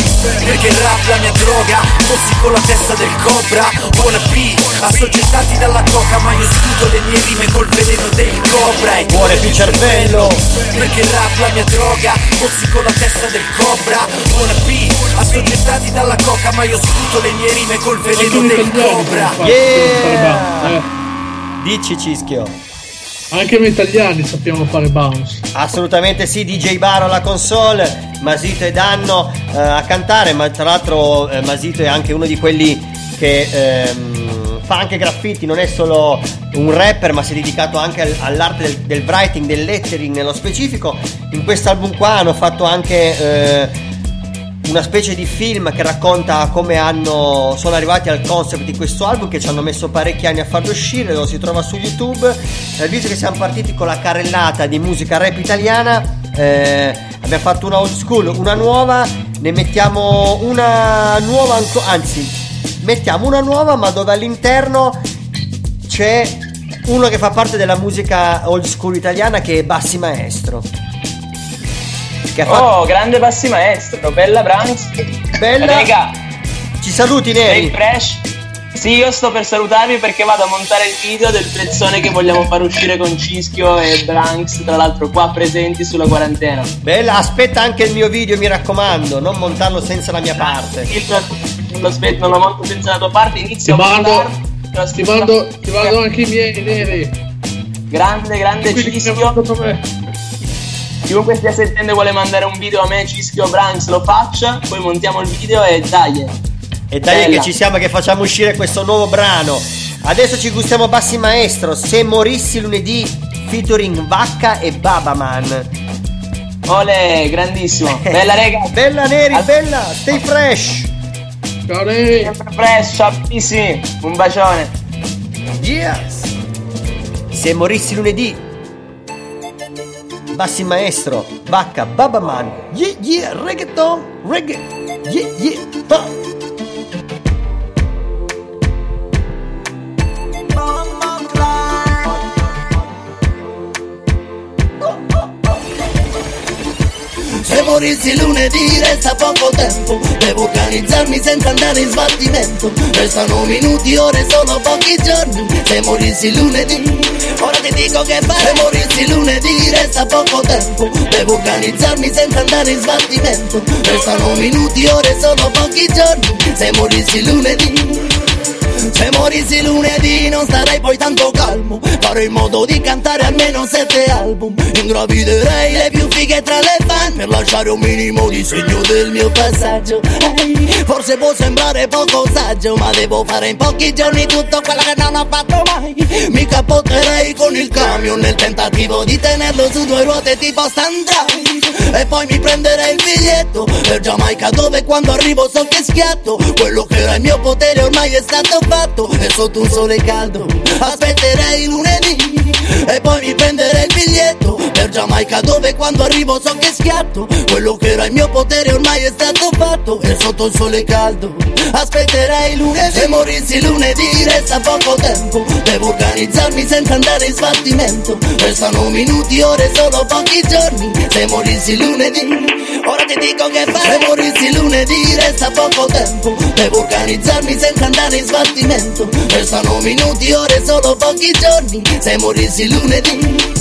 Perché il rap la mia droga. Fossi con la testa del cobra Buona P Assoggettati dalla coca Ma io sputo le mie rime col veleno del cobra E Cuore più cervello. Perché il rap la mia droga. Fossi con la testa del cobra Buona P Assoggettati dalla coca Ma io sputo le mie rime col veleno del cobra. Eh, Dici Cischio. Anche noi italiani sappiamo fare bounce. Assolutamente sì, DJ Baro alla console, Masito e Danno eh, a cantare, ma tra l'altro eh, Masito è anche uno di quelli che ehm, fa anche graffiti, non è solo un rapper ma si è dedicato anche al- all'arte del, del writing, del lettering nello specifico. In questo album qua hanno fatto anche eh, una specie di film che racconta come hanno, sono arrivati al concept di questo album che ci hanno messo parecchi anni a farlo uscire, lo si trova su YouTube. Eh, visto che siamo partiti con la carrellata di musica rap italiana, eh, abbiamo fatto una old school, una nuova, ne mettiamo una nuova, anzi, mettiamo una nuova ma dove all'interno c'è uno che fa parte della musica old school italiana che è Bassi Maestro. Che ha fatto- Oh, grande passi maestro, bella Branks. Bella. Rega, Ci saluti sei Neri. fresh? Sì, io sto per salutarvi perché vado a montare il video del pezzone che vogliamo far uscire con Cischio e Branks, tra l'altro qua presenti sulla quarantena. Bella, aspetta anche il mio video, mi raccomando, non montarlo senza la mia parte. Non lo aspetto, non lo monto senza la tua parte, inizio Ti a mando, montarlo. ti mando, ti mando anche i miei neri. Grande, grande Cischio. Chiunque stia sentendo e vuole mandare un video a me, Cischio Branks, lo faccia, poi montiamo il video e dai. E dai Bella. che ci siamo che facciamo uscire questo nuovo brano. Adesso ci gustiamo Bassi Maestro, Se morissi lunedì, featuring Vacca e Babaman. Ole, grandissimo. Bella rega. Bella Neri, bella, stay fresh. Ciao Neri. Sempre fresh, ciao Un bacione. Yes. Se morissi lunedì. Bassi Maestro, Vacca, Babaman. Yeah, yeah, reggaeton, reggae. Yeah, yeah. ah. Se morissi lunedì resta poco tempo. Devo organizzarmi senza andare in sbattimento. Restano minuti, ore, solo pochi giorni. Se morissi lunedì Ora ti dico che fare. Se morissi lunedì resta poco tempo. Devo organizzarmi senza andare in sbattimento. Restano minuti, ore, solo pochi giorni. Se morissi lunedì se morissi lunedì non starei poi tanto calmo. Farò in modo di cantare almeno sette album. Ingraviderei le più fighe tra le fan Per lasciare un minimo di segno del mio passaggio. Ehi, Forse può sembrare poco saggio Ma devo fare in pochi giorni tutto quello che non ho fatto mai. Mi capotterei con il camion Nel tentativo di tenerlo su due ruote tipo stand drive. E poi mi prenderei il biglietto Per Giamaica dove quando arrivo so che schiatto. Quello che era il mio potere ormai è stato fatto E sotto un sole caldo. Aspetterei lunedì E poi mi prenderei il biglietto Per Giamaica dove quando arrivo so che schiatto. Quello che era il mio potere ormai è stato fatto. E sotto il sole caldo aspetterei lunedì. Se morissi lunedì resta poco tempo. Devo organizzarmi senza andare in sbattimento. Restano minuti, ore, solo pochi giorni. Se morissi lunedì Ora ti dico che fare Se morissi lunedì resta poco tempo. Devo organizzarmi senza andare in sbattimento. Restano minuti, ore, solo pochi giorni. Se morissi lunedì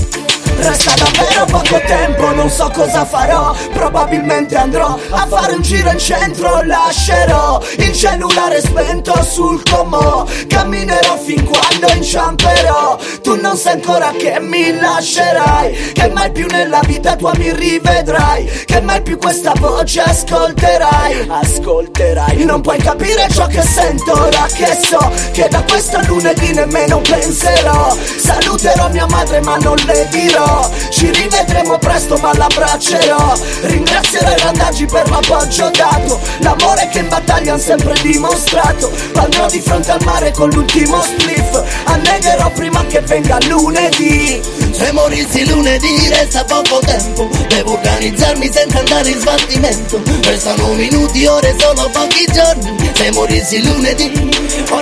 Resta davvero poco tempo, non so cosa farò. Probabilmente andrò a fare un giro in centro Lascerò il cellulare spento sul comò. Camminerò fin quando inciamperò. Tu non sai ancora che mi lascerai Che mai più nella vita tua mi rivedrai Che mai più questa voce ascolterai. Ascolterai. Non puoi capire ciò che sento ora che so Che da questo lunedì nemmeno penserò. Saluterò mia madre ma non le dirò Ci rivedremo presto ma l'abbraccerò. Ringrazierò i randaggi per l'appoggio dato. L'amore che in battaglia hanno sempre dimostrato. Andrò di fronte al mare con l'ultimo spliff. Annegherò prima che venga lunedì. Se morissi lunedì resta poco tempo. Devo organizzarmi senza andare in sbattimento. Restano minuti, ore, solo pochi giorni. Se morissi lunedì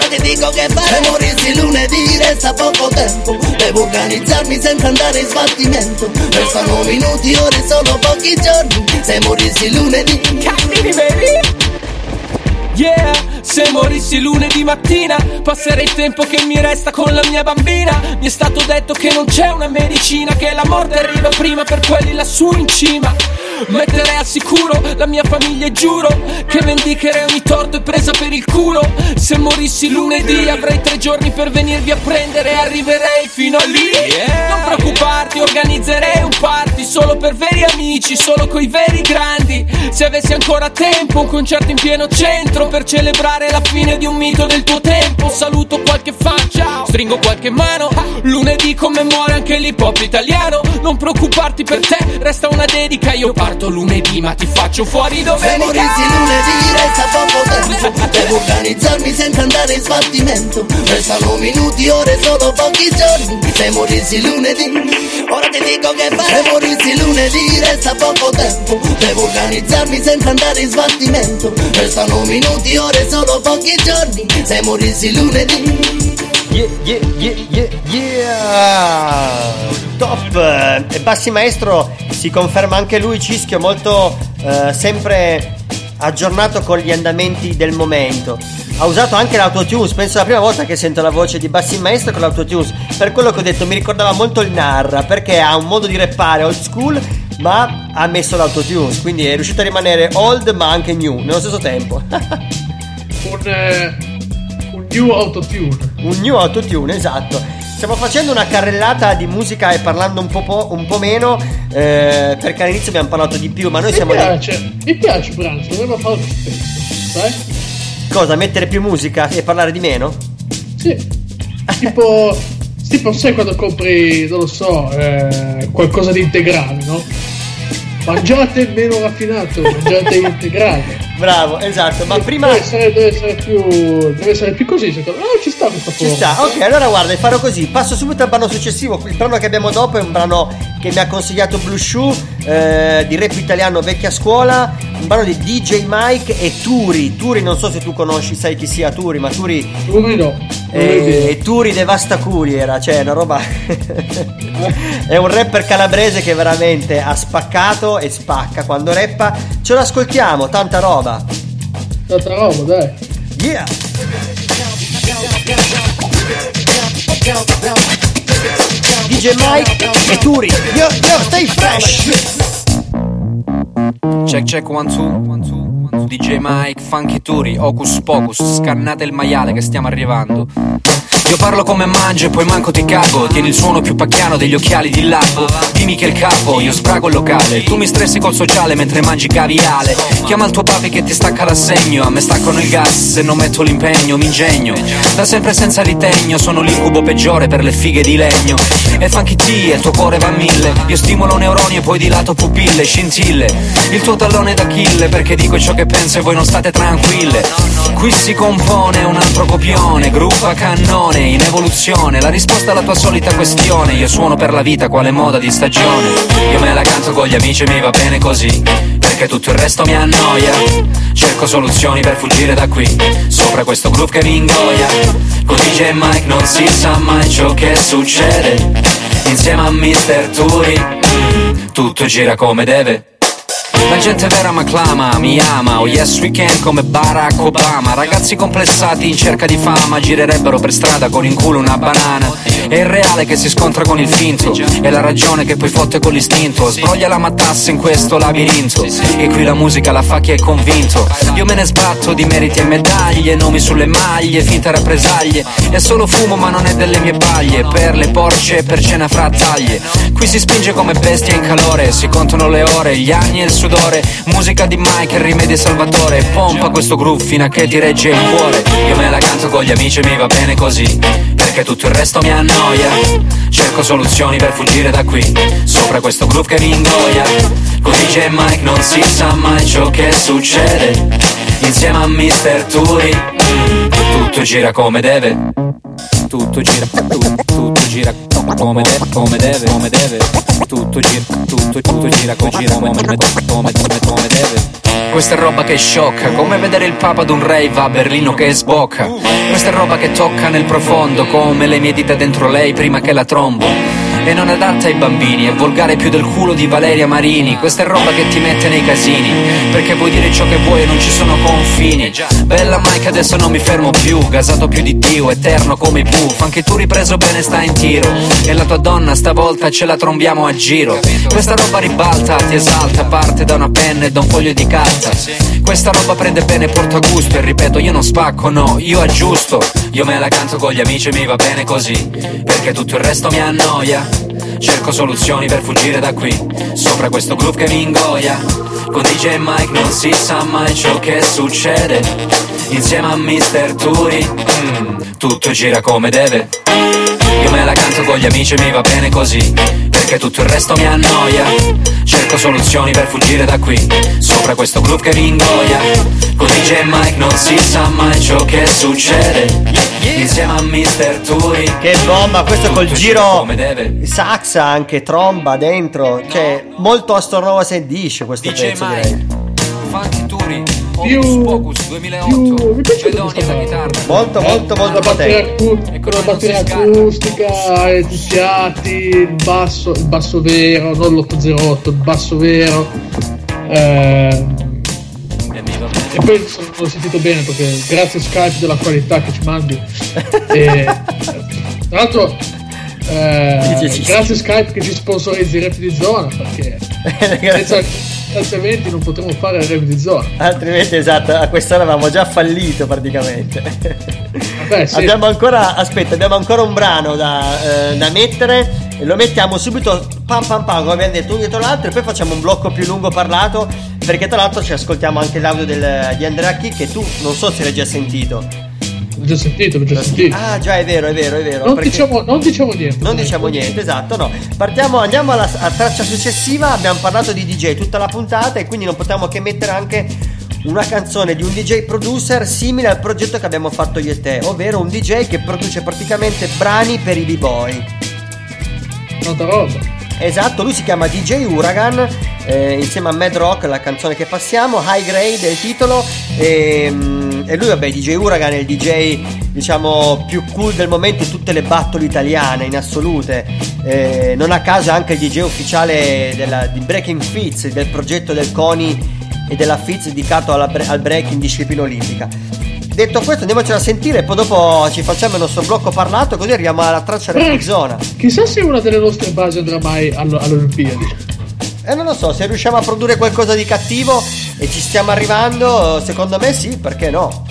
ti dico che fare Se morissi morirsi lunedì resta poco tempo Devo organizzarmi senza andare in sbattimento Restano minuti, ore, pochi giorni Se lunedì Cattivi veri? Yeah, se morissi lunedì mattina passerei il tempo che mi resta con la mia bambina. Mi è stato detto che non c'è una medicina, che la morte arriva prima per quelli lassù in cima. Metterei al sicuro la mia famiglia e giuro che vendicherei ogni torto e presa per il culo. Se morissi lunedì avrei tre giorni per venirvi a prendere e arriverei fino a lì. Non preoccuparti, organizzerei un party solo per veri amici, solo coi veri grandi. Se avessi ancora tempo, un concerto in pieno centro per celebrare la fine di un mito del tuo tempo. Saluto qualche faccia, stringo qualche mano. Lunedì commemora anche l'hip hop italiano. Non preoccuparti per te, resta una dedica. Io parto lunedì, ma ti faccio fuori Se domenica. morissi lunedì resta poco tempo Devo organizzarmi senza andare in sbattimento Restano minuti, ore, solo pochi giorni Se morissi lunedì Ora ti dico che fare Se morissi lunedì resta poco tempo Devo organizzarmi senza andare in sbattimento Restano minuti, ore, solo pochi giorni Se morissi lunedì Yeah, yeah, yeah, yeah, yeah. Top! E Bassi Maestro si conferma anche lui, Cischio, molto eh, sempre aggiornato con gli andamenti del momento. Ha usato anche l'autotunes, penso è la prima volta che sento la voce di Bassi Maestro con l'autotunes. Per quello che ho detto mi ricordava molto il Narra, perché ha un modo di rappare old school, ma ha messo l'autotunes, quindi è riuscito a rimanere old ma anche new nello stesso tempo. Un, eh, un new autotune. Un new autotune, esatto. Stiamo facendo una carrellata di musica e parlando un po', po- un po' meno, eh, perché all'inizio abbiamo parlato di più, ma noi Mi siamo lì. piace, mi piace Branzo, dovremmo farlo più spesso, sai? Cosa? Mettere più musica e parlare di meno? Sì. Tipo, tipo sai quando compri, non lo so, eh, qualcosa di integrale, no? Mangiate meno raffinato, mangiate integrale. Bravo, esatto, ma prima... Deve essere, deve essere più. Deve essere più così, secondo me. Ah, ci sta questa Ci forma. sta, ok, allora guarda, farò così. Passo subito al brano successivo. Il brano che abbiamo dopo è un brano che mi ha consigliato Blue Shoe eh, di rap italiano vecchia scuola. Un brano di DJ Mike e Turi. Turi, non so se tu conosci, sai chi sia Turi, ma Turi. Turi no. Eh, Turi Devastacuri era, cioè una roba. è un rapper calabrese che veramente ha spaccato e spacca quando rappa. Ce lo ascoltiamo, tanta roba. Tanta roba, dai. Yeah! DJ Mike e Turi. Yo, yo, stay fresh! Check check one two, one two, one two. DJ Mike, Funky Turi, Hocus Pocus, scannate il maiale che stiamo arrivando. Io parlo come mangio e poi manco ti cago. Tieni il suono più pacchiano degli occhiali di lago Dimmi che è il capo, io sbrago il locale. Tu mi stressi col sociale mentre mangi caviale. Chiama il tuo papi che ti stacca l'assegno. A me staccano il gas se non metto l'impegno Mi ingegno, da sempre senza ritegno Sono l'incubo peggiore per le fighe di legno. E funky T e il tuo cuore va a mille. Io stimolo neuroni e poi dilato pupille, scintille. Il tuo tallone d'Achille perché dico ciò che penso e voi non state tranquille. Qui si compone un altro copione Gruppa cannone in evoluzione. La risposta alla tua solita questione. Io suono per la vita quale moda di stagione. Io me la canto con gli amici e mi va bene così. Perché tutto il resto mi annoia. Cerco soluzioni per fuggire da qui. Sopra questo groove che mi ingoia. Con DJ Mike non si sa mai ciò che succede. Insieme a Mr. Turi Tutto gira come deve la gente vera m'acclama, mi ama, oh yes we can come Barack Obama. Ragazzi complessati in cerca di fama girerebbero per strada con in culo una banana È il reale che si scontra con il finto, è la ragione che poi fotte con l'istinto. Sbroglia la matassa in questo labirinto, e qui la musica la fa chi è convinto. Io me ne sbatto di meriti e medaglie, nomi sulle maglie, finte rappresaglie. È solo fumo ma non è delle mie paglie, per le porce e per cena fra taglie. Qui si spinge come bestia in calore, si contano le ore, gli anni e il sudore. Musica di Mike, rimedio e salvatore. Pompa questo groove fino a che ti regge il cuore. Io me la canto con gli amici e mi va bene così. Perché tutto il resto mi annoia Cerco soluzioni per fuggire da qui Sopra questo groove che mi ingoia. Con DJ Mike non si sa mai ciò che succede. Insieme a Mr. Turi Tutto gira come deve tutto gira, tutto, tutto gira come deve, come deve, come deve, tutto gira, tutto, tutto gira, come gira, come, come, come, come deve. Questa è roba che sciocca, come vedere il papa d'un rave a Berlino che sbocca. Questa è roba che tocca nel profondo, come le mie dita dentro lei prima che la trombo. E non adatta ai bambini, è volgare più del culo di Valeria Marini. Questa è roba che ti mette nei casini, perché puoi dire ciò che vuoi e non ci sono confini. Bella Mike, adesso non mi fermo più, gasato più di Dio, eterno come i Puff. Anche tu ripreso bene stai in tiro, e la tua donna stavolta ce la trombiamo a giro. Questa roba ribalta, ti esalta, parte da una penna e da un foglio di carta. Questa roba prende bene e porta gusto, e ripeto, io non spacco, no, io aggiusto. Io me la canto con gli amici e mi va bene così, perché tutto il resto mi annoia. Cerco soluzioni per fuggire da qui Sopra questo groove che mi ingoia Con DJ Mike non si sa mai ciò che succede Insieme a Mr. Turi mm, Tutto gira come deve Io me la canto con gli amici e mi va bene così Perché tutto il resto mi annoia Cerco soluzioni per fuggire da qui Sopra questo groove che mi ingoia Con DJ Mike non si sa mai ciò che succede Insieme a Mr. Turi Che bomba, questo col giro sax anche, tromba dentro, cioè molto Astornova se dice questo DJ pezzo Mike. direi. Funky Turi Più- Pocus 2008 Cedonia alla chitarra. Molto molto molto la batteria, potente. acu- con la batteria acustica, i fiati, il basso, il basso vero, non l'808, il basso vero. ehm, e poi sono- l'ho sentito bene perché grazie a Skype della qualità che ci mandi. E, tra l'altro, eh, grazie a Skype che ci sponsorizzi i rap di zona perché senza, eventi non potremo fare il rap di zona. Altrimenti esatto, a quest'ora avevamo già fallito praticamente. Vabbè, sì. Abbiamo ancora, aspetta, abbiamo ancora un brano da, eh, da mettere e lo mettiamo subito pam pam pam, come abbiamo detto, uno dietro l'altro e poi facciamo un blocco più lungo parlato perché tra l'altro ci ascoltiamo anche l'audio del- di Andrea Chi che tu non so se l'hai già sentito. L'ho già sentito, l'ho già sentito. Ah già è vero, è vero, è vero. Non diciamo, non diciamo niente. Non diciamo niente, esatto, no. Partiamo, andiamo alla, alla traccia successiva. Abbiamo parlato di DJ tutta la puntata e quindi non potevamo che mettere anche una canzone di un DJ producer simile al progetto che abbiamo fatto io e te, ovvero un DJ che produce praticamente brani per i b-boy. Tanta roba. Esatto, lui si chiama DJ Uragan, eh, insieme a Mad Rock, la canzone che passiamo, High Grade è il titolo, e, mm, e lui vabbè, DJ Uragan è il DJ diciamo più cool del momento in tutte le battle italiane, in assolute, Eh, non a caso è anche il DJ ufficiale della- di Breaking Fits, del progetto del CONI e della Fits dedicato alla al break in disciplina olimpica. Detto questo andiamocela a sentire e poi dopo ci facciamo il nostro blocco parlato così arriviamo alla traccia Eh. di zona. Chissà se una delle nostre basi andrà mai allo- alle Olimpiadi. Eh non lo so, se riusciamo a produrre qualcosa di cattivo e ci stiamo arrivando, secondo me sì, perché no?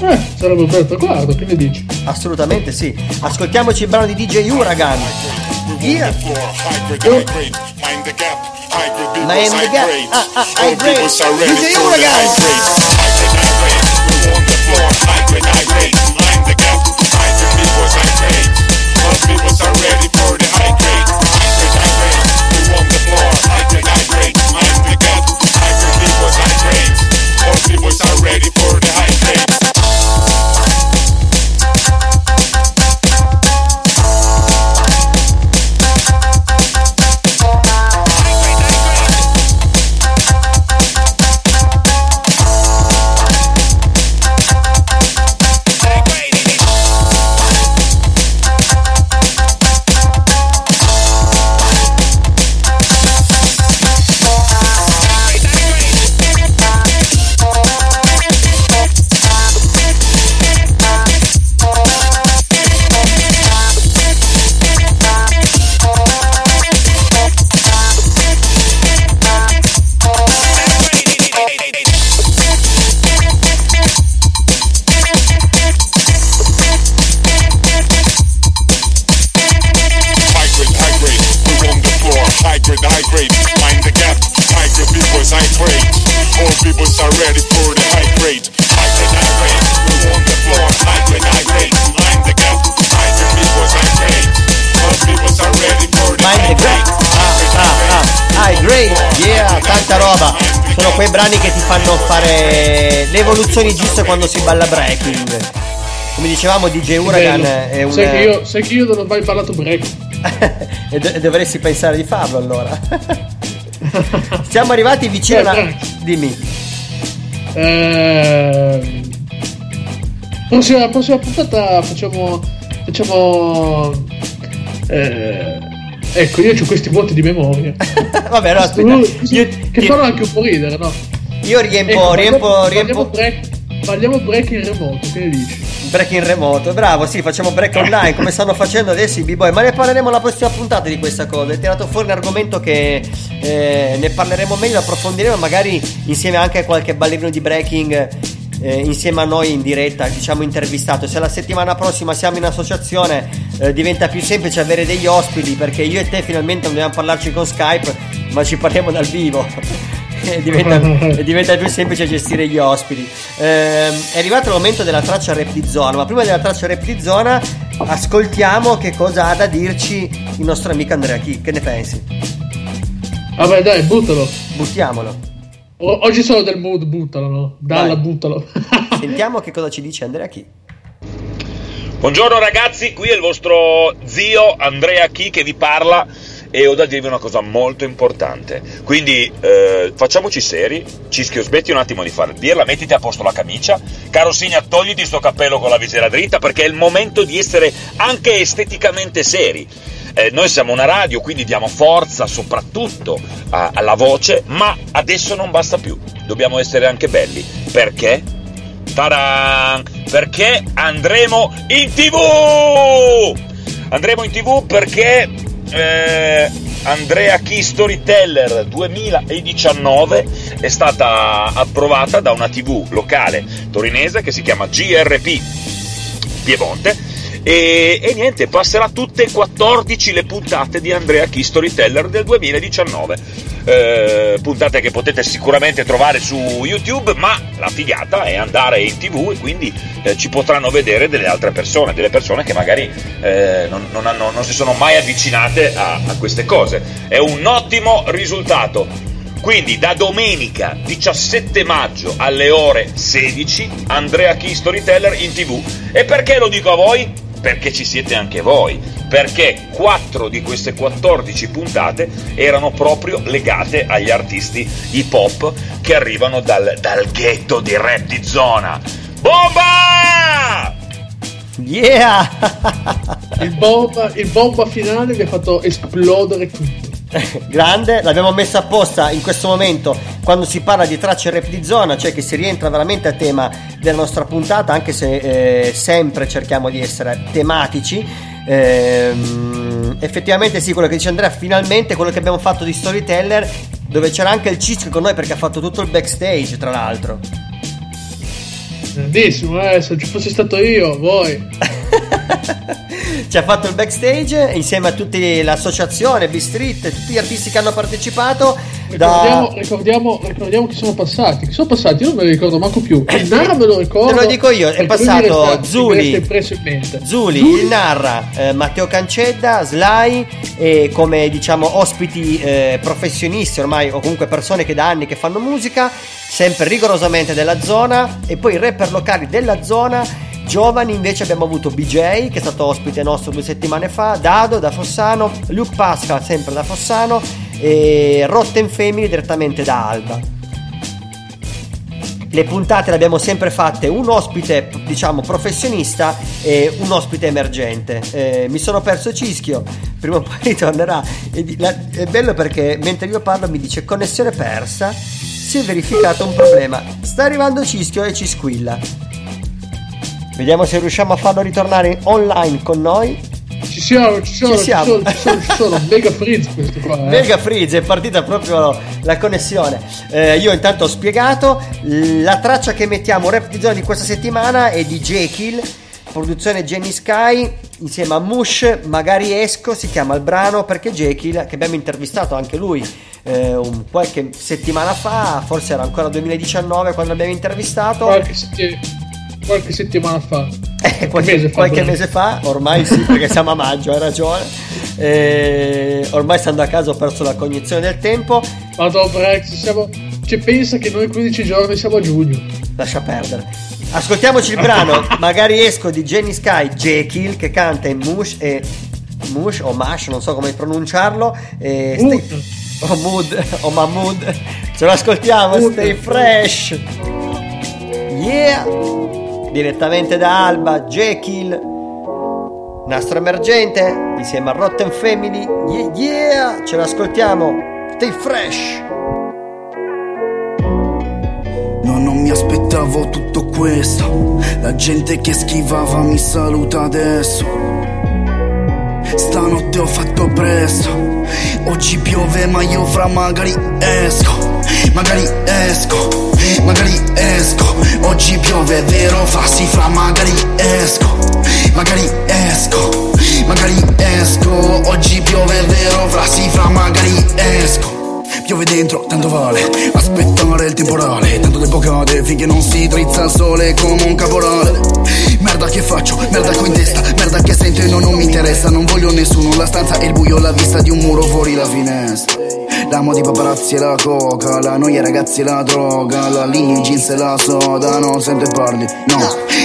Eh, sarebbe un bel traguardo, che ne dici? Assolutamente sì. Ascoltiamoci il brano di DJ Uragan. Yeah. Mind the gap, high grade Mind people's the high gap. Ah, ah, high grade. DJ Uragan. Quei brani che ti fanno fare le evoluzioni giuste quando si balla breaking. come dicevamo DJ Uragan Bello. è un sai, che io, sai che io non ho mai parlato break. e, do- dovresti pensare di farlo allora. Siamo arrivati vicino Dai, alla... Dimmi. Eh, prossima, prossima puntata facciamo. Facciamo. eh, ecco, io ho questi vuoti di memoria. Vabbè, no, aspetta. Io, che fanno anche un po' ridere, no? Io riempo, Ecco, riempo, parliamo- riempo... Parliamo break, parliamo break in remoto, che ne dici? Break in remoto, bravo, sì, facciamo break online come stanno facendo adesso i b-boy, ma ne parleremo la prossima puntata di questa cosa. Hai tirato fuori un argomento che eh, ne parleremo meglio, approfondiremo magari insieme anche a qualche ballerino di breaking eh, insieme a noi in diretta, diciamo intervistato. Se la settimana prossima siamo in associazione eh, diventa più semplice avere degli ospiti perché io e te finalmente non dobbiamo parlarci con Skype, ma ci parliamo dal vivo. E diventa, e diventa più semplice gestire gli ospiti. Ehm, è arrivato il momento della traccia rap di zona, ma prima della traccia rap di zona ascoltiamo che cosa ha da dirci il nostro amico Andrea Chi. Che ne pensi? Vabbè, dai, buttalo. Buttiamolo. O- oggi sono del mood, buttalo, no? Dalla, Vai. buttalo. Sentiamo che cosa ci dice Andrea Chi. Buongiorno ragazzi, qui è il vostro zio Andrea Chi che vi parla e ho da dirvi una cosa molto importante. Quindi eh, facciamoci seri, Cischio smetti un attimo di fare birra, mettiti a posto la camicia, caro Signa togliti sto cappello con la visiera dritta perché è il momento di essere anche esteticamente seri. Eh, noi siamo una radio, quindi diamo forza soprattutto a- alla voce, ma adesso non basta più, dobbiamo essere anche belli. Perché? Taran! Perché andremo in tv! Andremo in tv perché eh, Andrea Key Storyteller 2019 è stata approvata da una tv locale torinese che si chiama GRP Piemonte e, e niente, passerà tutte e 14 le puntate di Andrea Key Storyteller del 2019. Eh, puntate che potete sicuramente trovare su YouTube, ma la figata è andare in tv e quindi eh, ci potranno vedere delle altre persone, delle persone che magari eh, non, non hanno- non si sono mai avvicinate a, a queste cose. È un ottimo risultato. Quindi da domenica 17 maggio alle ore 16 Andrea Key Storyteller in tv. E perché lo dico a voi? Perché ci siete anche voi. Perché 4 di queste 14 puntate erano proprio legate agli artisti hip hop che arrivano dal, dal ghetto di rap di zona. Bomba! Yeah! il, bomba, il bomba finale vi ha fatto esplodere tutto. Grande, l'abbiamo messa apposta in questo momento quando si parla di tracce rap di zona, cioè che si rientra veramente a tema della nostra puntata, anche se eh, sempre cerchiamo di essere tematici. Ehm, effettivamente sì, quello che dice Andrea, finalmente quello che abbiamo fatto di Storyteller, dove c'era anche il Cisco con noi perché ha fatto tutto il backstage, tra l'altro. Grandissimo, eh, se ci fossi stato io, voi. Ci ha fatto il backstage insieme a tutta l'associazione B-Street, tutti gli artisti che hanno partecipato. Ricordiamo, Da... ricordiamo, ricordiamo chi sono passati. Chi sono passati? Io non me li ricordo manco più. Il Nara me lo ricordo. Te lo dico io, è passato Zuli. Zuli, il Narra, eh, Matteo Cancedda, Sly e come diciamo ospiti eh, professionisti ormai o comunque persone che da anni che fanno musica, sempre rigorosamente della zona e poi rapper locali della zona. Giovani invece abbiamo avuto BJ che è stato ospite nostro due settimane fa, Dado da Fossano, Luke Pascal sempre da Fossano e Rotten Family direttamente da Alba. Le puntate le abbiamo sempre fatte un ospite, diciamo, professionista e un ospite emergente. Eh, mi sono perso Cischio, prima o poi ritornerà. È bello perché mentre io parlo mi dice connessione persa, si è verificato un problema. Sta arrivando Cischio e ci squilla. Vediamo se riusciamo a farlo ritornare online con noi. Ci siamo, ci sono, Ci siamo. sono, ci sono, ci sono. Mega freeze questo qua. eh. Mega freeze, è partita proprio la connessione. Eh, io intanto ho spiegato la traccia che mettiamo rap di zona di questa settimana è di Jekyll, produzione Jenny Sky insieme a Mush, magari esco, si chiama il brano perché Jekyll che abbiamo intervistato anche lui eh, un qualche settimana fa, forse era ancora 2019 quando l'abbiamo intervistato. Qualche, setti- qualche settimana fa. Eh, qualche, mese fa, qualche mese fa, ormai sì, perché siamo a maggio, hai ragione. Eh, ormai stando a casa ho perso la cognizione del tempo. Madonna, Brex, siamo... Cioè, pensa che noi 15 giorni siamo a giugno. Lascia perdere. Ascoltiamoci il brano Magari esco di Jenny Sky Jekyll che canta in Mush e Mush o Mash, non so come pronunciarlo. E Mood. stay- o Mood o Mahmood. Ce lo ascoltiamo, Mood. stay fresh. Yeah! Direttamente da Alba, Jekyll. Nastro emergente insieme a Rotten Family. Yeah, yeah! Ce l'ascoltiamo. Stay fresh. No, non mi aspettavo tutto questo. La gente che schivava mi saluta adesso. Stanotte ho fatto presto. Oggi piove, ma io fra magari esco. Magari esco. Magari esco. Oggi piove, vero, fa si fra magari esco. Magari esco. Magari esco. Oggi piove, vero, fra si fra magari esco. Piove dentro, tanto vale aspettare il temporale. Tanto tempo cade finché non si drizza il sole come un caporale. Merda che faccio, merda qui in testa, merda che sento e no, non mi interessa. Non voglio nessuno, la stanza è il buio, la vista di un muro fuori la finestra. L'amo di paparazzi e la coca, la noia ragazzi e la droga, la linea i jeans e la soda, non sento e parli, no,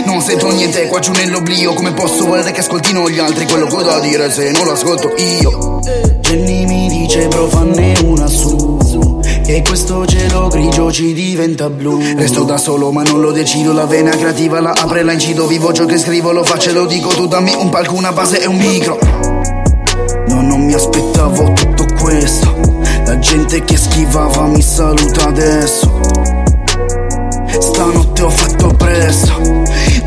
non sento niente qua giù nell'oblio, come posso volere che ascoltino gli altri quello che ho da dire se non l'ascolto io. Jenny mi dice bro fanne una su. E questo cielo grigio ci diventa blu. Resto da solo ma non lo decido. La vena creativa la apre la incido. Vivo ciò che scrivo lo faccio e lo dico. Tu dammi un palco, una base e un micro. No, non mi aspettavo tutto questo. La gente che schivava mi saluta adesso. Stanotte ho fatto presto.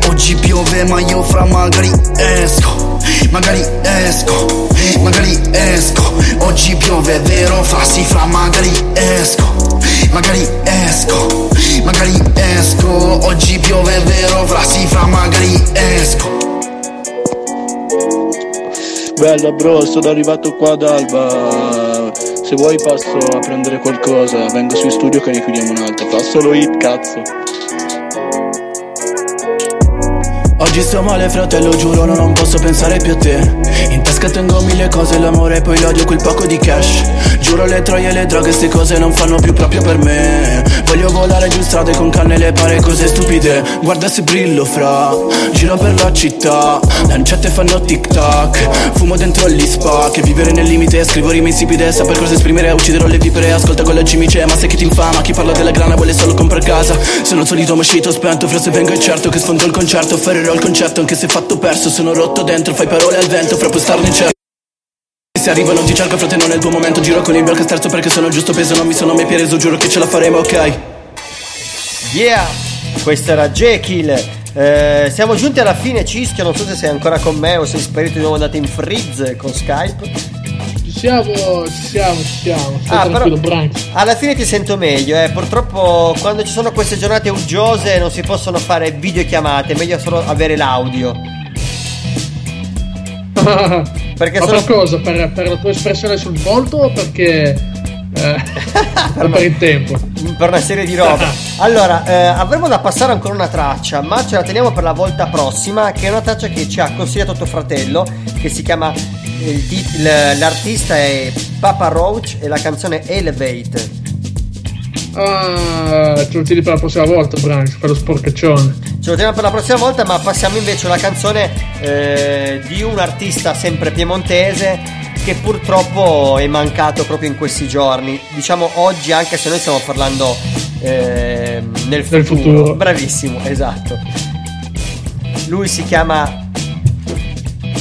Oggi piove ma io fra magari esco Magari esco Magari esco Oggi piove vero fa si fra magari esco Magari esco Magari esco Oggi piove vero fra si fra magari esco Bella bro, sono arrivato qua ad Alba. Se vuoi passo a prendere qualcosa, vengo su in studio che ne chiudiamo un'altra. Fa solo hit, cazzo. Oggi sto male fratello giuro non posso pensare più a te. In tasca tengo mille cose l'amore e poi l'odio quel poco di cash. Giuro le troie e le droghe ste cose non fanno più proprio per me. Voglio volare giù strade con canne le pare cose stupide. Guarda se brillo fra Giro per la città. Lancette fanno tic tac Fumo dentro gli spa. Che vivere nel limite Scrivo rime insipide Saper cosa esprimere Ucciderò le vipere. Ascolta quella cimice Ma sai che ti infama Chi parla della grana vuole solo comprare casa. Sono il solito moscito spento Fra se vengo è certo che sfondo il concerto Ferrerò il concetto Anche se fatto perso Sono rotto dentro Fai parole al vento Fra poi starne certo se arrivo non ti cerco frate non è il tuo momento Giro con il mio sterzo perché sono il giusto peso Non mi sono mai preso giuro che ce la faremo ok Yeah, questo era Jekyll. Eh, siamo giunti alla fine, Cischio. Non so se sei ancora con me o sei sparito di nuovo andato in freeze con Skype. Siamo, ci siamo, ci siamo. Stai Ah, tranquillo, Brian. Alla fine ti sento meglio, eh. Purtroppo quando ci sono queste giornate uggiose non si possono fare videochiamate, è meglio solo avere l'audio. Perché Ma sono- per cosa? Per, per la tua espressione sul volto o perché... Eh, o per il tempo? per una serie di roba. Allora, eh, avremo da passare ancora una traccia, ma ce la teniamo per la volta prossima, che è una traccia che ci ha consigliato tuo fratello, che si chiama tit- l'artista è Papa Roach e la canzone Elevate. Ah, ce lo tieni per la prossima volta, Brian, per lo sporcaccione. Ce lo teniamo per la prossima volta, ma passiamo invece alla canzone eh, di un artista sempre piemontese che purtroppo è mancato proprio in questi giorni. Diciamo oggi, anche se noi stiamo parlando eh, nel futuro. futuro. Bravissimo, esatto. Lui si chiama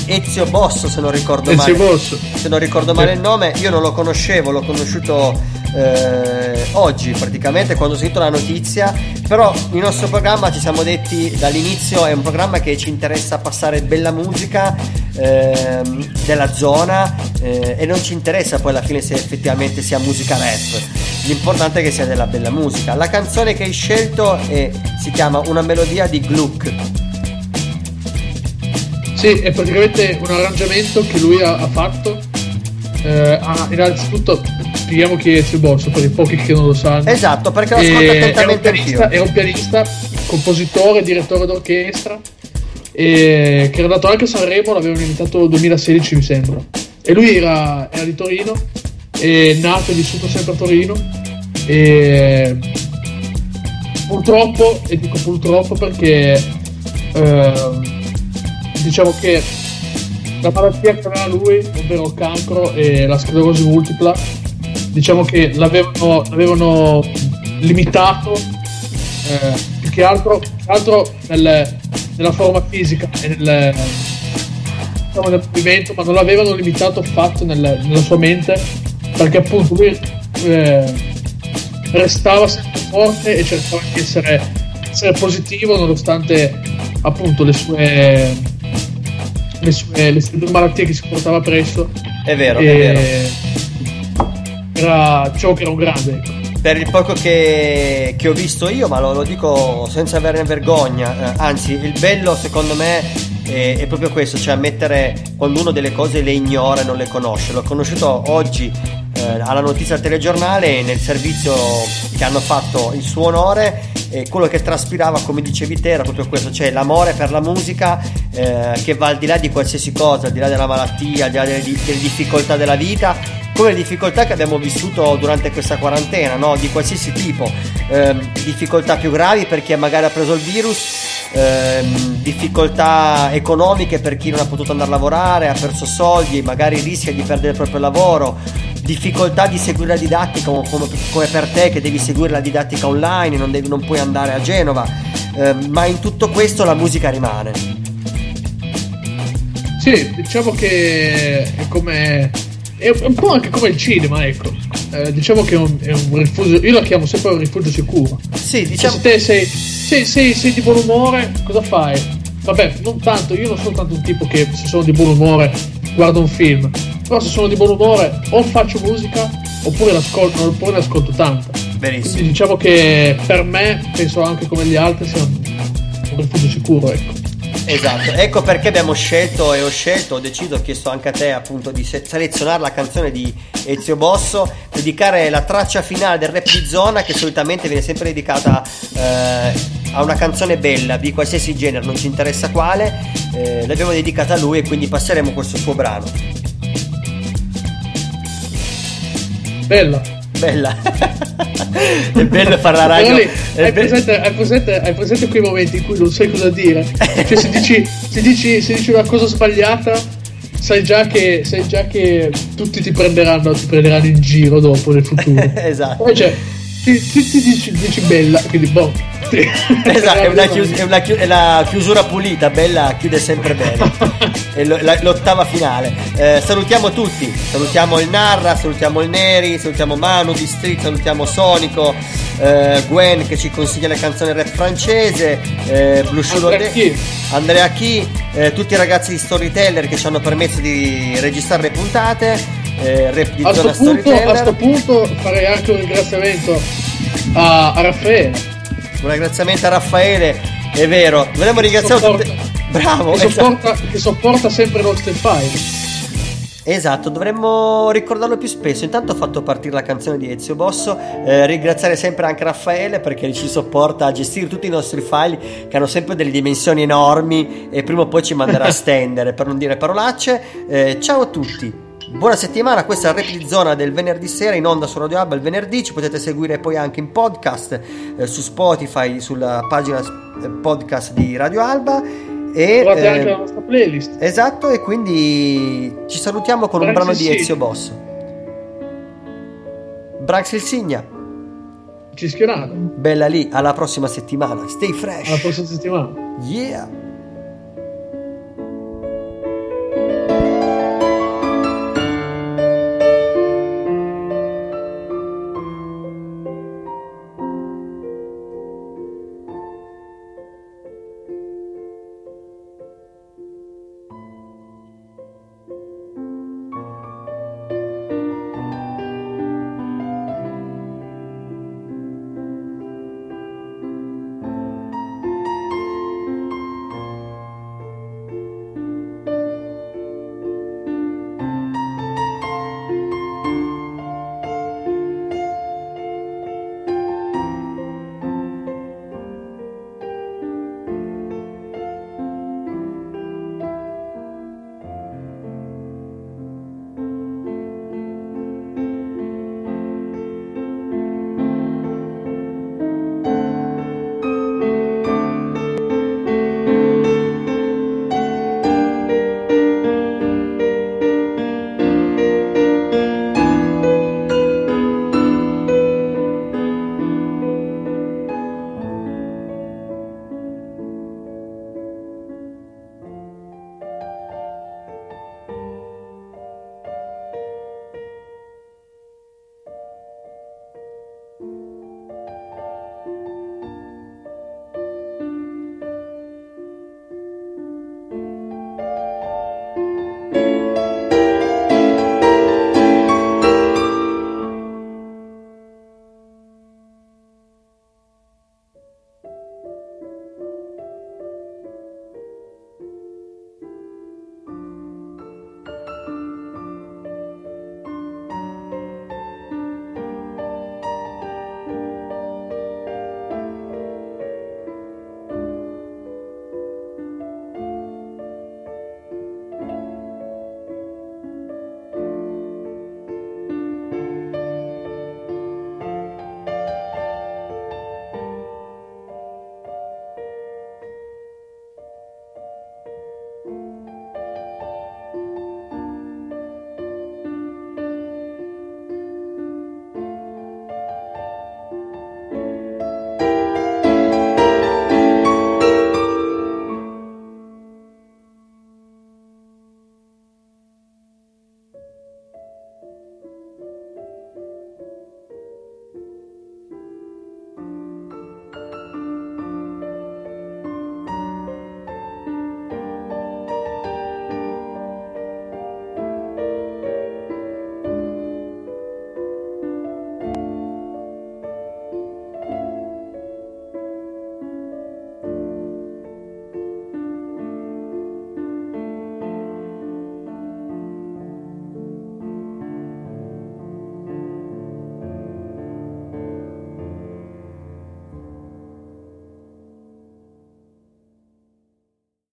Ezio Bosso, se non ricordo Ezio male. Bosso. Se non ricordo male il nome, io non lo conoscevo, l'ho conosciuto eh, oggi praticamente quando ho sentito la notizia. Però il nostro programma ci siamo detti dall'inizio è un programma che ci interessa passare bella musica ehm, della zona eh, e non ci interessa poi alla fine se effettivamente sia musica rap. L'importante è che sia della bella musica. La canzone che hai scelto è- si chiama Una melodia di Gluck. Sì, è praticamente un arrangiamento che lui ha, ha fatto. Eh, ha- innanzitutto, spieghiamo chi è Ezio Bosso per i pochi che non lo sanno. Esatto, perché lo ascolto un attentamente pianista, anch'io. era un pianista, compositore, direttore d'orchestra. E che era andato anche a Sanremo, l'avevano invitato nel 2016, mi sembra. E lui era, era di Torino, è nato e vissuto sempre a Torino. E purtroppo, e dico purtroppo perché ehm, diciamo che la malattia che aveva lui, ovvero il cancro e la sclerosi multipla, diciamo che l'avevano, l'avevano limitato eh, più che altro, più che altro nel- nella forma fisica e nel, diciamo, nel movimento, ma non l'avevano limitato affatto nel- nella sua mente perché appunto lui eh, restava sempre forte e cercava di essere, essere positivo nonostante appunto le sue le sue, le sue malattie che si portava presso È vero, è vero. era diciamo che era un grande ecco. Per il poco che, che ho visto io, ma lo, lo dico senza averne vergogna, eh, anzi il bello secondo me è, è proprio questo, cioè ammettere quando uno delle cose le ignora e non le conosce. L'ho conosciuto oggi eh, alla notizia al telegiornale nel servizio che hanno fatto il suo onore e quello che traspirava, come dicevi te, era proprio questo, cioè l'amore per la musica eh, che va al di là di qualsiasi cosa, al di là della malattia, al di là delle, delle difficoltà della vita come le difficoltà che abbiamo vissuto durante questa quarantena, no? di qualsiasi tipo, Ehm, difficoltà più gravi per chi magari ha preso il virus, ehm, difficoltà economiche per chi non ha potuto andare a lavorare, ha perso soldi, magari rischia di perdere il proprio lavoro, difficoltà di seguire la didattica come, come- per te che devi seguire la didattica online, non, devi- non puoi andare a Genova, Ehm, ma in tutto questo la musica rimane. Sì, diciamo che è come. È un po' anche come il cinema, ecco. Eh, diciamo che è un, è un rifugio. Io lo chiamo sempre un rifugio sicuro. Sì, diciamo. Se te sei, sei, sei- sei di buon umore, cosa fai? Vabbè, non tanto, io non sono tanto un tipo che se sono di buon umore guardo un film. Però se sono di buon umore o faccio musica oppure l'ascolto, oppure ne ascolto tanta. Benissimo. Quindi diciamo che per me, penso anche come gli altri, sia un rifugio sicuro, ecco. Esatto, ecco perché abbiamo scelto e ho scelto, ho deciso, ho chiesto anche a te appunto di se- selezionare la canzone di Ezio Bosso, dedicare la traccia finale del rap di zona che solitamente viene sempre dedicata eh, a una canzone bella di qualsiasi genere, non ci interessa quale, eh, l'abbiamo dedicata a lui e quindi passeremo questo suo brano. Bella. Bella. è bello fare la radio. Lì, hai, be- presente, hai, presente, hai presente quei momenti in cui non sai cosa dire? Cioè, se dici, se dici, se dici una cosa sbagliata, sai già, che, sai già che tutti ti prenderanno, ti prenderanno in giro dopo nel futuro. esatto. Poi cioè, ti, ti- ti dici, dici bella, quindi boh. Ti- Esatto, è, una chius- è una chi- è la chiusura pulita, bella, chiude sempre bene. È lo- la- l'ottava finale. Eh, salutiamo tutti, salutiamo il Narra, salutiamo il Neri, salutiamo Manu di Street, salutiamo Sonico, eh, Gwen che ci consiglia le canzoni rap francese, eh, Blue Shoe Andrea Chi. Andrea Chi, eh, tutti i ragazzi di Storyteller che ci hanno permesso di registrare le puntate, eh, rap di A zona punto, a Storyteller. sto punto farei anche un ringraziamento a, a Raffaele. Un ringraziamento a Raffaele, è vero, vogliamo ringraziare tutti. Bravo, che, esatto. sopporta, che sopporta sempre i nostri file. Esatto, dovremmo ricordarlo più spesso. Intanto ho fatto partire la canzone di Ezio Bosso. eh, ringraziare sempre anche Raffaele perché ci sopporta a gestire tutti i nostri file che hanno sempre delle dimensioni enormi e prima o poi ci manderà a stendere per non dire parolacce. Eh, ciao a tutti. Buona settimana, questa è la Rap di Zona del venerdì sera in onda su Radio Hub il venerdì, ci potete seguire poi anche in podcast eh, su Spotify, sulla pagina eh, podcast di Radio Alba e Trovate eh, anche la nostra playlist. Esatto, e quindi ci salutiamo con un Branx brano di Ezio Bosso. Branx il Signa. Cischionato. Bella lì, alla prossima settimana. Stay fresh. Alla prossima settimana. Yeah.